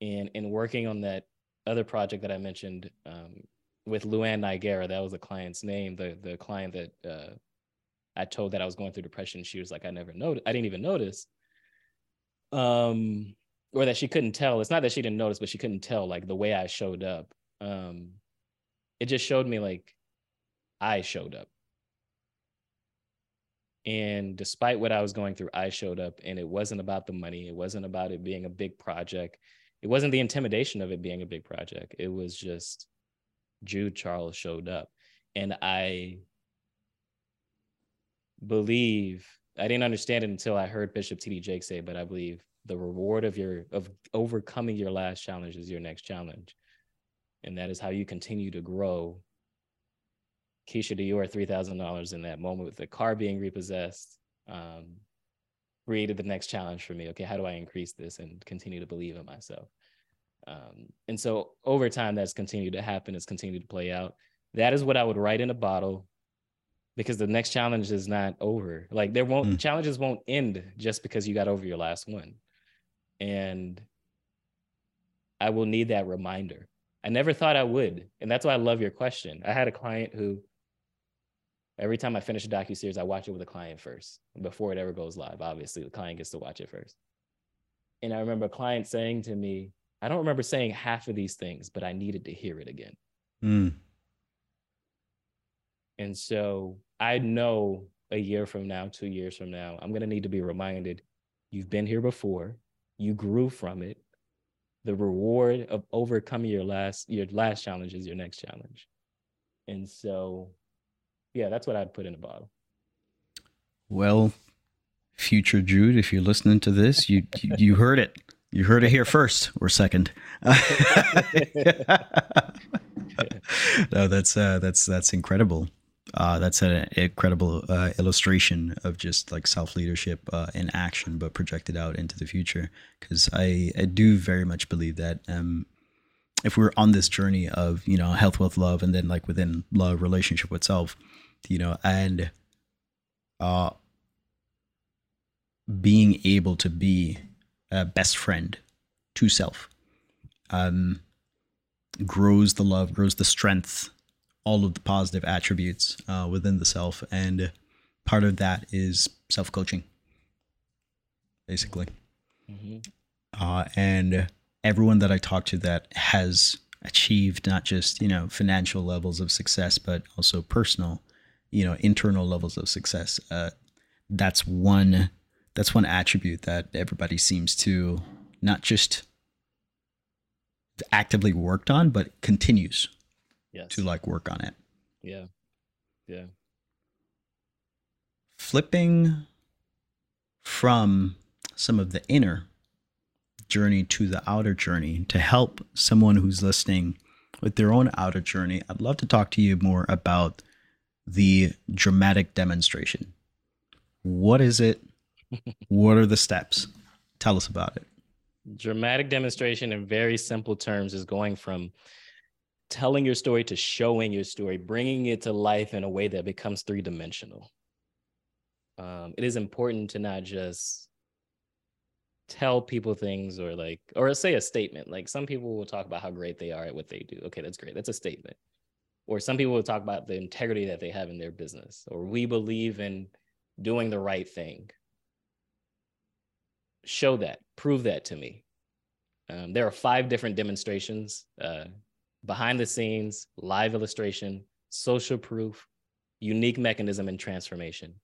And in working on that other project that I mentioned um, with Luann Nigera, that was the client's name, the the client that uh, I told that I was going through depression. She was like, I never noticed. I didn't even notice. Um, or that she couldn't tell. It's not that she didn't notice, but she couldn't tell like the way I showed up. Um, it just showed me like I showed up. And despite what I was going through, I showed up and it wasn't about the money. It wasn't about it being a big project. It wasn't the intimidation of it being a big project. It was just Jude Charles showed up. And I believe I didn't understand it until I heard Bishop T.D. Jake say, but I believe the reward of your of overcoming your last challenge is your next challenge. And that is how you continue to grow. Keisha, do you are three thousand dollars in that moment with the car being repossessed? Um, created the next challenge for me. Okay, how do I increase this and continue to believe in myself? Um, and so over time, that's continued to happen. It's continued to play out. That is what I would write in a bottle because the next challenge is not over. Like there won't mm. challenges won't end just because you got over your last one. And I will need that reminder. I never thought I would. And that's why I love your question. I had a client who every time I finish a docu series, I watch it with a client first before it ever goes live. Obviously, the client gets to watch it first. And I remember a client saying to me, I don't remember saying half of these things, but I needed to hear it again. Mm. And so I know a year from now, two years from now, I'm going to need to be reminded you've been here before, you grew from it. The reward of overcoming your last your last challenge is your next challenge. And so yeah, that's what I'd put in a bottle. Well, future Jude, if you're listening to this, you you, you heard it. You heard it here first or second. no, that's uh, that's that's incredible. Uh, that's an incredible uh, illustration of just like self leadership uh, in action, but projected out into the future. Because I, I do very much believe that um, if we're on this journey of you know health, wealth, love, and then like within love, relationship with self, you know, and uh, being able to be a best friend to self um, grows the love, grows the strength all of the positive attributes uh, within the self. And part of that is self coaching, basically. Mm-hmm. Uh, and everyone that I talk to that has achieved not just, you know, financial levels of success, but also personal, you know, internal levels of success. Uh, that's one that's one attribute that everybody seems to not just actively worked on, but continues yes. to like work on it. Yeah. Yeah. Flipping from some of the inner journey to the outer journey to help someone who's listening with their own outer journey, I'd love to talk to you more about the dramatic demonstration. What is it? what are the steps? Tell us about it. Dramatic demonstration, in very simple terms, is going from telling your story to showing your story, bringing it to life in a way that becomes three dimensional. um, it is important to not just tell people things or like or say a statement. Like some people will talk about how great they are at what they do. Okay that's great. That's a statement. Or some people will talk about the integrity that they have in their business. Or we believe in doing the right thing. Show that. Prove that to me. Um, there are five different demonstrations uh, behind the scenes live illustration social proof unique mechanism and transformation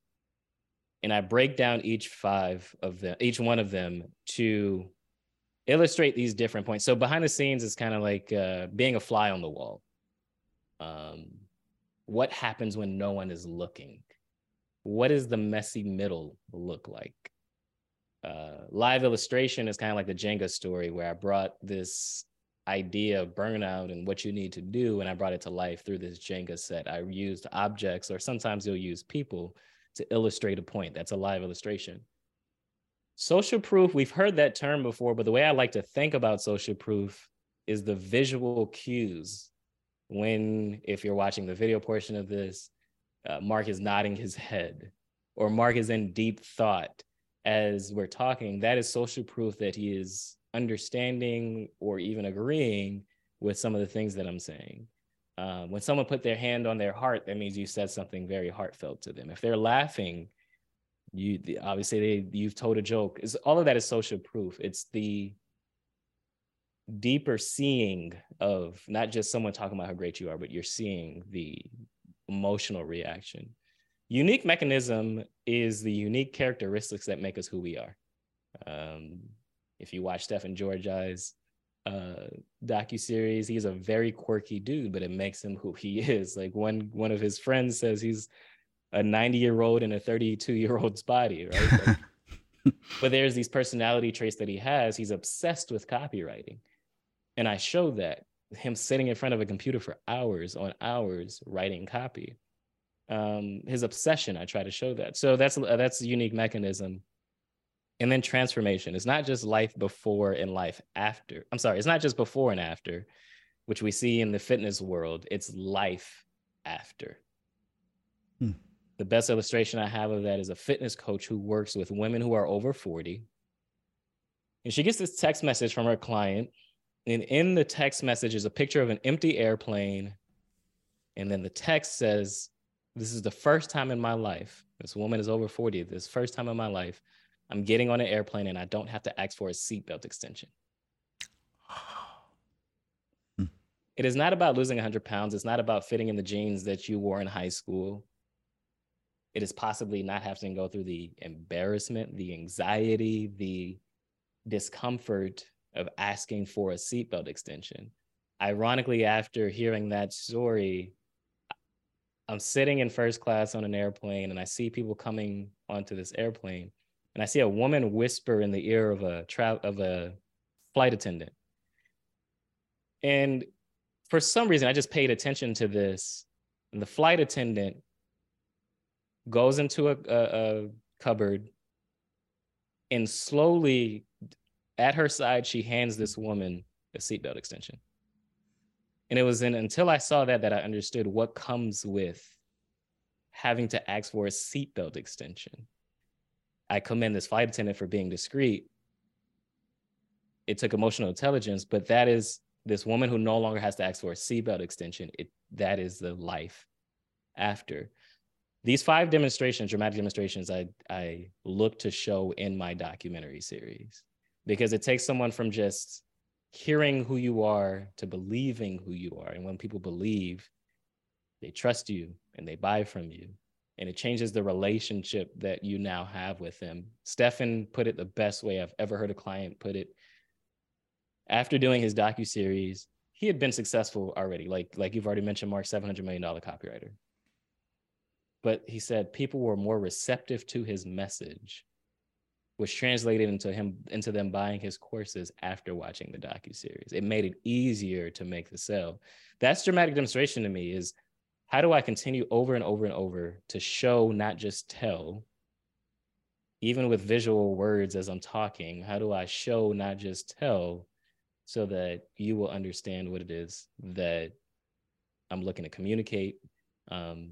and I break down each five of them, each one of them to illustrate these different points. So behind the scenes is kind of like uh, being a fly on the wall. Um, what happens when no one is looking? What does the messy middle look like? Uh, live illustration is kind of like the Jenga story where I brought this idea of burnout and what you need to do, and I brought it to life through this Jenga set. I used objects, or sometimes you'll use people to illustrate a point. That's a live illustration. Social proof, we've heard that term before, but the way I like to think about social proof is the visual cues. When, if you're watching the video portion of this, uh, Mark is nodding his head, or Mark is in deep thought as we're talking, that is social proof that he is understanding or even agreeing with some of the things that I'm saying. Um, when someone put their hand on their heart, that means you said something very heartfelt to them. If they're laughing, you obviously they you've told a joke. Is all of that is social proof. It's the deeper seeing of not just someone talking about how great you are, but you're seeing the emotional reaction. Unique mechanism is the unique characteristics that make us who we are. Um, if you watch Stefan Georgi's uh docu series he's a very quirky dude but it makes him who he is. Like one one of his friends says he's a 90 year old in a 32 year old's body right? Like, but there's these personality traits that he has. He's obsessed with copywriting. And i show that him sitting in front of a computer for hours on hours writing copy. Um his obsession i try to show that. So that's that's a unique mechanism and then transformation. It's not just life before and life after. I'm sorry it's not just before and after which we see in the fitness world. It's life after. Hmm. the best illustration i have of that is a fitness coach who works with women who are over 40 and she gets this text message from her client and in the text message is a picture of an empty airplane. And then the text says this is the first time in my life this woman is over 40 this first time in my life I'm getting on an airplane and I don't have to ask for a seatbelt extension. Hmm. It is not about losing 100 pounds. It's not about fitting in the jeans that you wore in high school. It is possibly not having to go through the embarrassment, the anxiety, the discomfort of asking for a seatbelt extension. Ironically, after hearing that story, I'm sitting in first class on an airplane and I see people coming onto this airplane and I see a woman whisper in the ear of a tra- of a flight attendant. And for some reason, I just paid attention to this. And the flight attendant goes into a, a, a cupboard and slowly at her side, she hands this woman a seatbelt extension. And it was in until I saw that that I understood what comes with having to ask for a seatbelt extension. I commend this flight attendant for being discreet. It took emotional intelligence, but that is this woman who no longer has to ask for a seatbelt extension. It that is the life after. These five demonstrations, dramatic demonstrations, I I look to show in my documentary series because it takes someone from just hearing who you are to believing who you are. And when people believe, they trust you and they buy from you and it changes the relationship that you now have with them. Stefan put it the best way I've ever heard a client put it. After doing his docu series, he had been successful already. Like like you've already mentioned, Mark, seven hundred million dollar copywriter. But he said people were more receptive to his message, which translated into him into them buying his courses after watching the docu series. It made it easier to make the sale. That's dramatic demonstration to me. Is how do I continue over and over and over to show, not just tell, even with visual words as I'm talking? How do I show, not just tell, so that you will understand what it is that I'm looking to communicate um,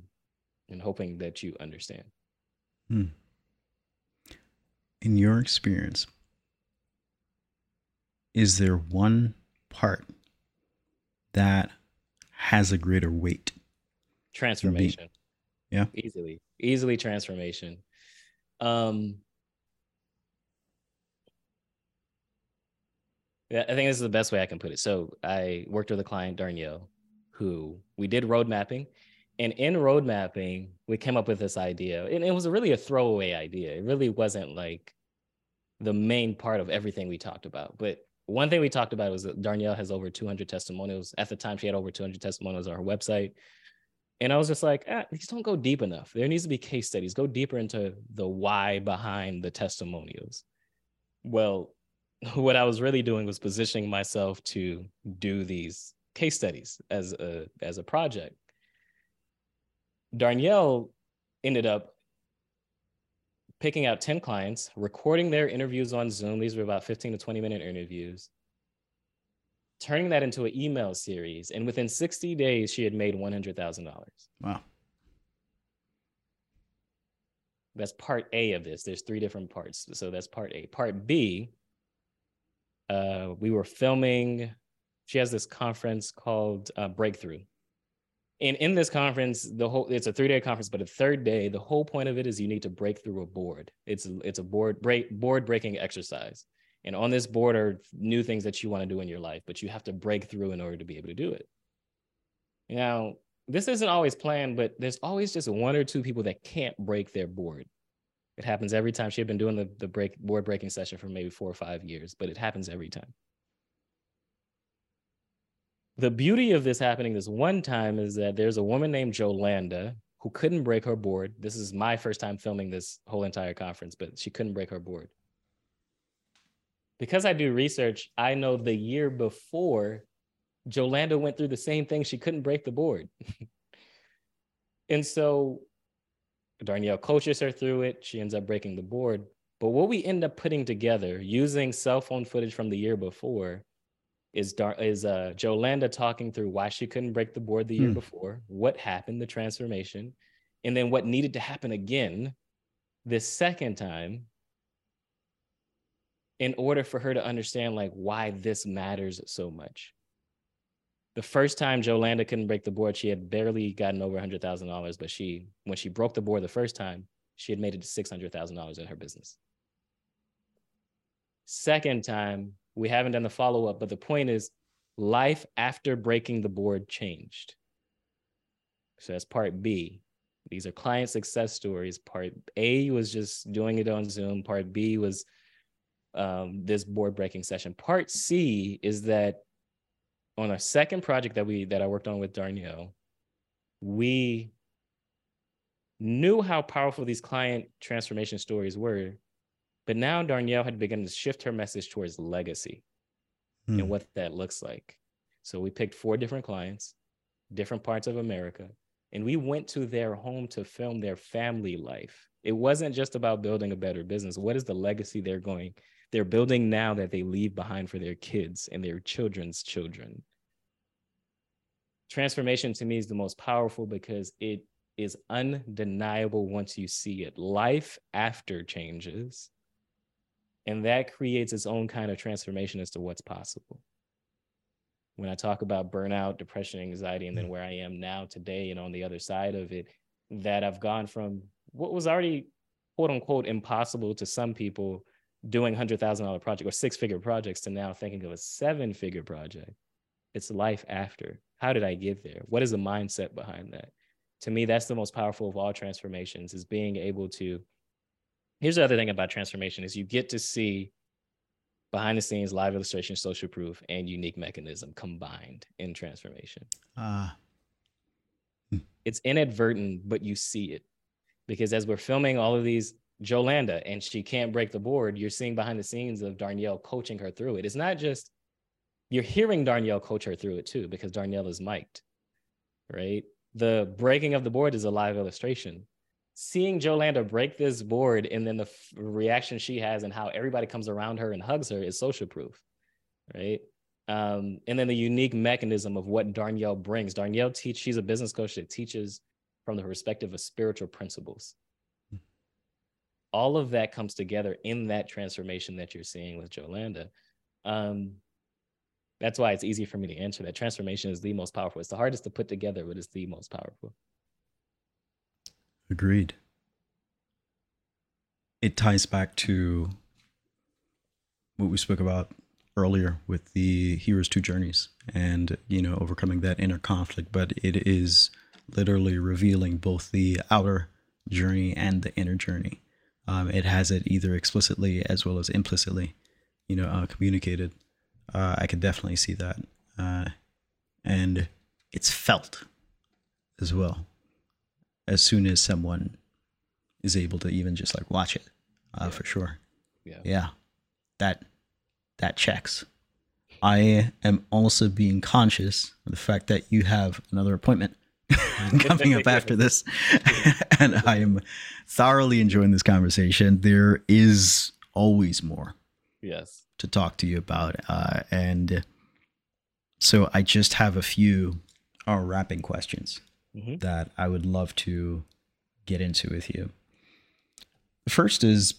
and hoping that you understand? Hmm. in your experience, is there one part that has a greater weight? Transformation. Yeah. Easily. Easily transformation. Um Yeah, I think this is the best way I can put it. So I worked with a client, Darnyelle, who we did road mapping. And in road mapping, we came up with this idea. And it was really a throwaway idea. It really wasn't like the main part of everything we talked about. But one thing we talked about was that Darnyelle has over 200 testimonials. At the time, she had over 200 testimonials on her website. And I was just like, ah, these don't go deep enough. There needs to be case studies. Go deeper into the why behind the testimonials. Well, what I was really doing was positioning myself to do these case studies as a as a project. Darnyelle ended up picking out 10 clients, recording their interviews on Zoom. These were about 15 to 20 minute interviews, turning that into an email series. And within 60 days, she had made $100,000. Wow. That's part A of this. There's three different parts. So that's part A. Part B uh, we were filming. She has this conference called uh, Breakthrough. And in this conference, the whole it's a three-day conference, but the third day, the whole point of it is you need to break through a board. It's it's a board break board breaking exercise. And on this board are new things that you want to do in your life, but you have to break through in order to be able to do it. Now, this isn't always planned, but there's always just one or two people that can't break their board. It happens every time. She had been doing the, the break board breaking session for maybe four or five years, but it happens every time. The beauty of this happening this one time is that there's a woman named Jolanda who couldn't break her board. This is my first time filming this whole entire conference, but she couldn't break her board. Because I do research, I know the year before Jolanda went through the same thing. She couldn't break the board. and so Darnyelle coaches her through it. She ends up breaking the board. But what we end up putting together using cell phone footage from the year before is Dar- is uh, Jolanda talking through why she couldn't break the board the year mm. before, what happened, the transformation, and then what needed to happen again this second time in order for her to understand like why this matters so much the first time Jolanda couldn't break the board, she had barely gotten over hundred thousand dollars. But she, when she broke the board the first time, she had made it to six hundred thousand dollars in her business. Second time, we haven't done the follow up, but the point is, life after breaking the board changed. So that's part B. These are client success stories. Part A was just doing it on Zoom. Part B was um, this board breaking session. Part C is that on our second project that we that I worked on with Darnyelle, we knew how powerful these client transformation stories were, but now Darnyelle had begun to shift her message towards legacy hmm. and what that looks like. So we picked four different clients, different parts of America, and we went to their home to film their family life. It wasn't just about building a better business. What is the legacy they're going they're building now that they leave behind for their kids and their children's children. Transformation to me is the most powerful because it is undeniable once you see it. Life after changes. And that creates its own kind of transformation as to what's possible. When I talk about burnout, depression, anxiety, and then hmm. where I am now today and on the other side of it, that I've gone from what was already quote unquote impossible to some people doing hundred thousand dollar project or six figure projects to now thinking of a seven figure project. It's life after. How did I get there? What is the mindset behind that? To me, that's the most powerful of all transformations is being able to. Here's the other thing about transformation is you get to see behind the scenes live illustration, social proof, and unique mechanism combined in transformation. Ah. Uh. It's inadvertent, but you see it because as we're filming all of these Jolanda and she can't break the board, you're seeing behind the scenes of Darnyelle coaching her through it. It's not just you're hearing Darnyelle coach her through it too, because Darnyelle is mic'd, right? The breaking of the board is a live illustration. Seeing Jolanda break this board and then the f- reaction she has and how everybody comes around her and hugs her is social proof, right? Um, and then the unique mechanism of what Darnyelle brings. Darnyelle teach, she's a business coach that teaches from the perspective of spiritual principles all of that comes together in that transformation that you're seeing with Jolanda. Um, that's why it's easy for me to answer that transformation is the most powerful. It's the hardest to put together, but it's the most powerful. Agreed. It ties back to what we spoke about earlier with the hero's two journeys and you know overcoming that inner conflict but it is literally revealing both the outer journey and the inner journey um, it has it either explicitly as well as implicitly you know uh, communicated. Uh, i can definitely see that. Uh, and it's felt as well as soon as someone is able to even just like watch it uh, yeah. for sure. Yeah. Yeah. That that checks. I am also being conscious of the fact that you have another appointment coming up after this. and I am thoroughly enjoying this conversation. There is always more. Yes. To talk to you about. Uh, and so I just have a few uh, wrapping questions mm-hmm. that I would love to get into with you. The first is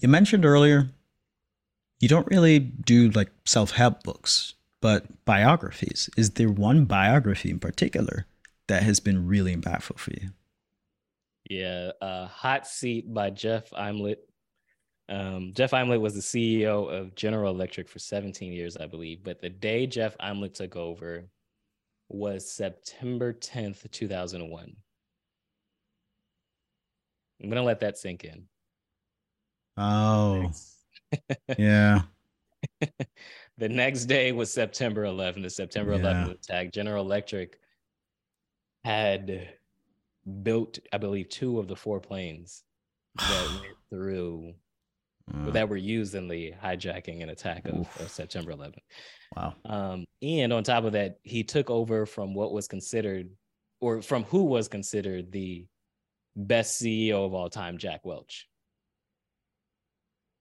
you mentioned earlier you don't really do like self help books, but biographies. Is there one biography in particular that has been really impactful for you? Yeah, uh, Hot Seat by Jeff Immelt. Um, Jeff Immelt was the CEO of General Electric for 17 years, I believe. But the day Jeff Immelt took over was September 10th, 2001. I'm going to let that sink in. Oh, yeah. the next day was September 11th, the September 11th attack. General Electric had built, I believe, two of the four planes that went through uh, that were used in the hijacking and attack of, of September 11th. Wow. Um, and on top of that, he took over from what was considered, or from who was considered the best CEO of all time, Jack Welch.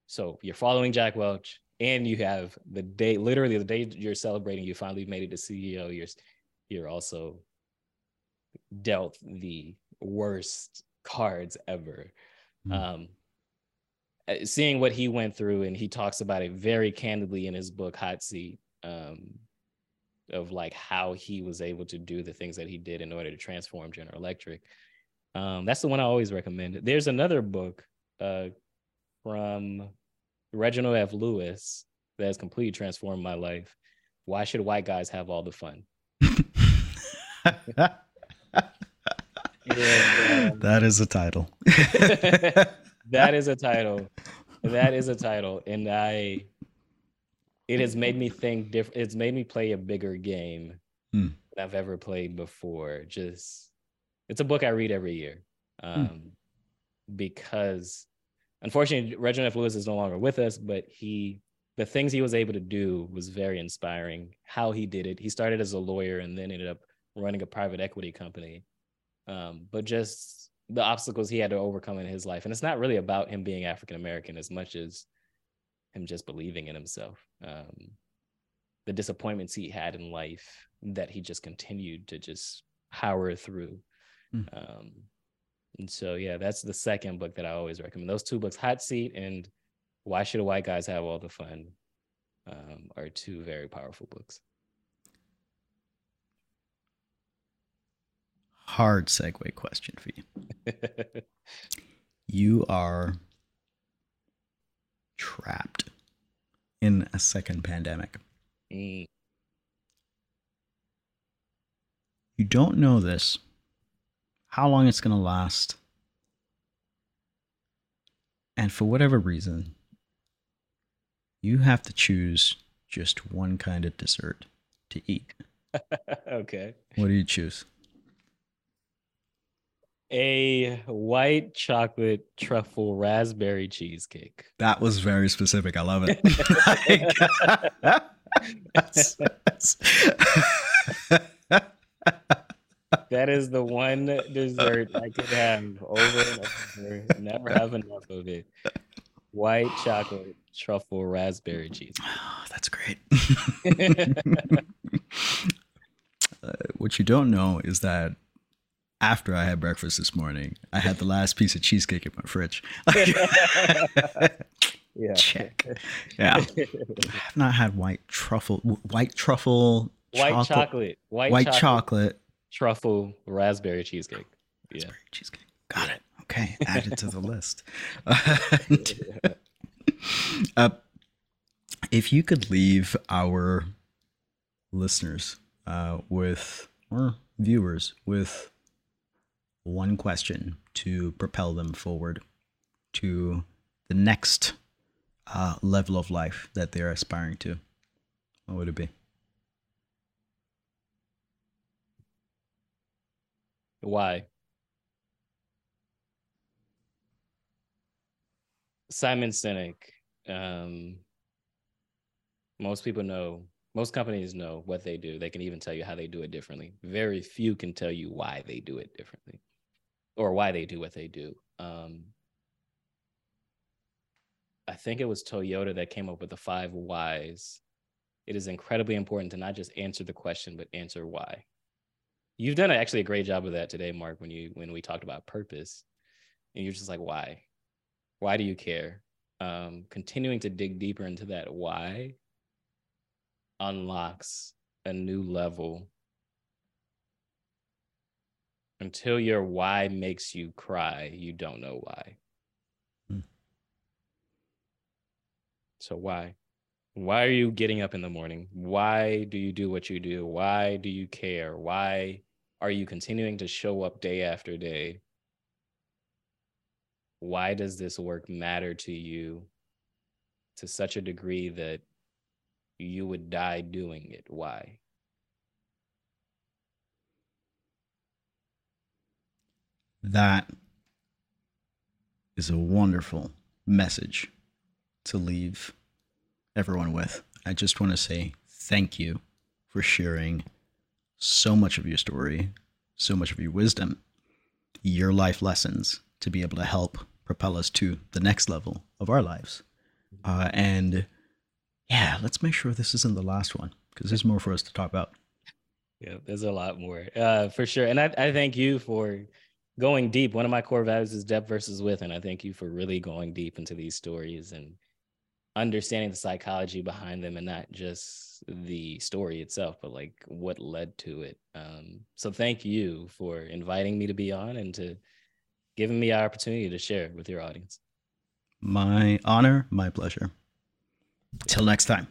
So you're following Jack Welch, and you have the day, literally the day you're celebrating, you finally made it to CEO. You're you're also dealt the worst cards ever. Mm. Um, uh, seeing what he went through, and he talks about it very candidly in his book Hot Seat. Um, of like how he was able to do the things that he did in order to transform General Electric. Um, that's the one I always recommend. There's another book uh, from Reginald F. Lewis that has completely transformed my life. Why should white guys have all the fun? and, um, that is a title. that is a title. That is a title. And I, it has made me think different. It's made me play a bigger game hmm. than I've ever played before. Just, it's a book I read every year hmm. um, hmm. because unfortunately, Reginald F. Lewis is no longer with us, but he the things he was able to do was very inspiring. How he did it. He started as a lawyer and then ended up running a private equity company. Um, but just the obstacles he had to overcome in his life. And it's not really about him being African American as much as him just believing in himself. Um, the disappointments he had in life that he just continued to just power through. Mm. Um, and so, yeah, that's the second book that I always recommend. Those two books, Hot Seat and Why Should White Guys Have All the Fun, um, are two very powerful books. Hard segue question for you. you are trapped in a second pandemic. Mm. You don't know this how long it's going to last. And for whatever reason, you have to choose just one kind of dessert to eat. okay. What do you choose? A white chocolate truffle raspberry cheesecake. That was very specific. I love it. that's, that's that is the one dessert I could have over and over. Never have enough of it. White chocolate truffle raspberry cheese. Oh, that's great. uh, what you don't know is that after I had breakfast this morning. I had the last piece of cheesecake in my fridge. yeah. Check. Yeah. I've not had white truffle, white truffle, white chocolate, chocolate white, white chocolate, chocolate, truffle, raspberry cheesecake. Raspberry yeah. cheesecake. Got it. Okay. Add it to the list. uh, if you could leave our listeners uh, with, or viewers with one question to propel them forward to the next uh, level of life that they're aspiring to, what would it be? Why? Simon Sinek. Um, most people know, most companies know what they do. They can even tell you how they do it differently. Very few can tell you why they do it differently or why they do what they do. Um, I think it was Toyota that came up with the five whys. It is incredibly important to not just answer the question, but answer why. You've done actually a great job of that today, Mark, when you when we talked about purpose. And you're just like, why? Why do you care? Um, continuing to dig deeper into that why unlocks a new level until your why makes you cry, you don't know why. Hmm. So why? Why are you getting up in the morning? Why do you do what you do? Why do you care? Why are you continuing to show up day after day? Why does this work matter to you to such a degree that you would die doing it? Why? That is a wonderful message to leave everyone with. I just want to say thank you for sharing so much of your story, so much of your wisdom, your life lessons to be able to help propel us to the next level of our lives. Uh, and yeah, let's make sure this isn't the last one because there's more for us to talk about. Yeah, there's a lot more uh, for sure. And I, I thank you for going deep. One of my core values is depth versus width, and I thank you for really going deep into these stories and understanding the psychology behind them, and not just the story itself, but like what led to it. Um, so thank you for inviting me to be on and to giving me our opportunity to share with your audience. My honor, my pleasure. Till next time.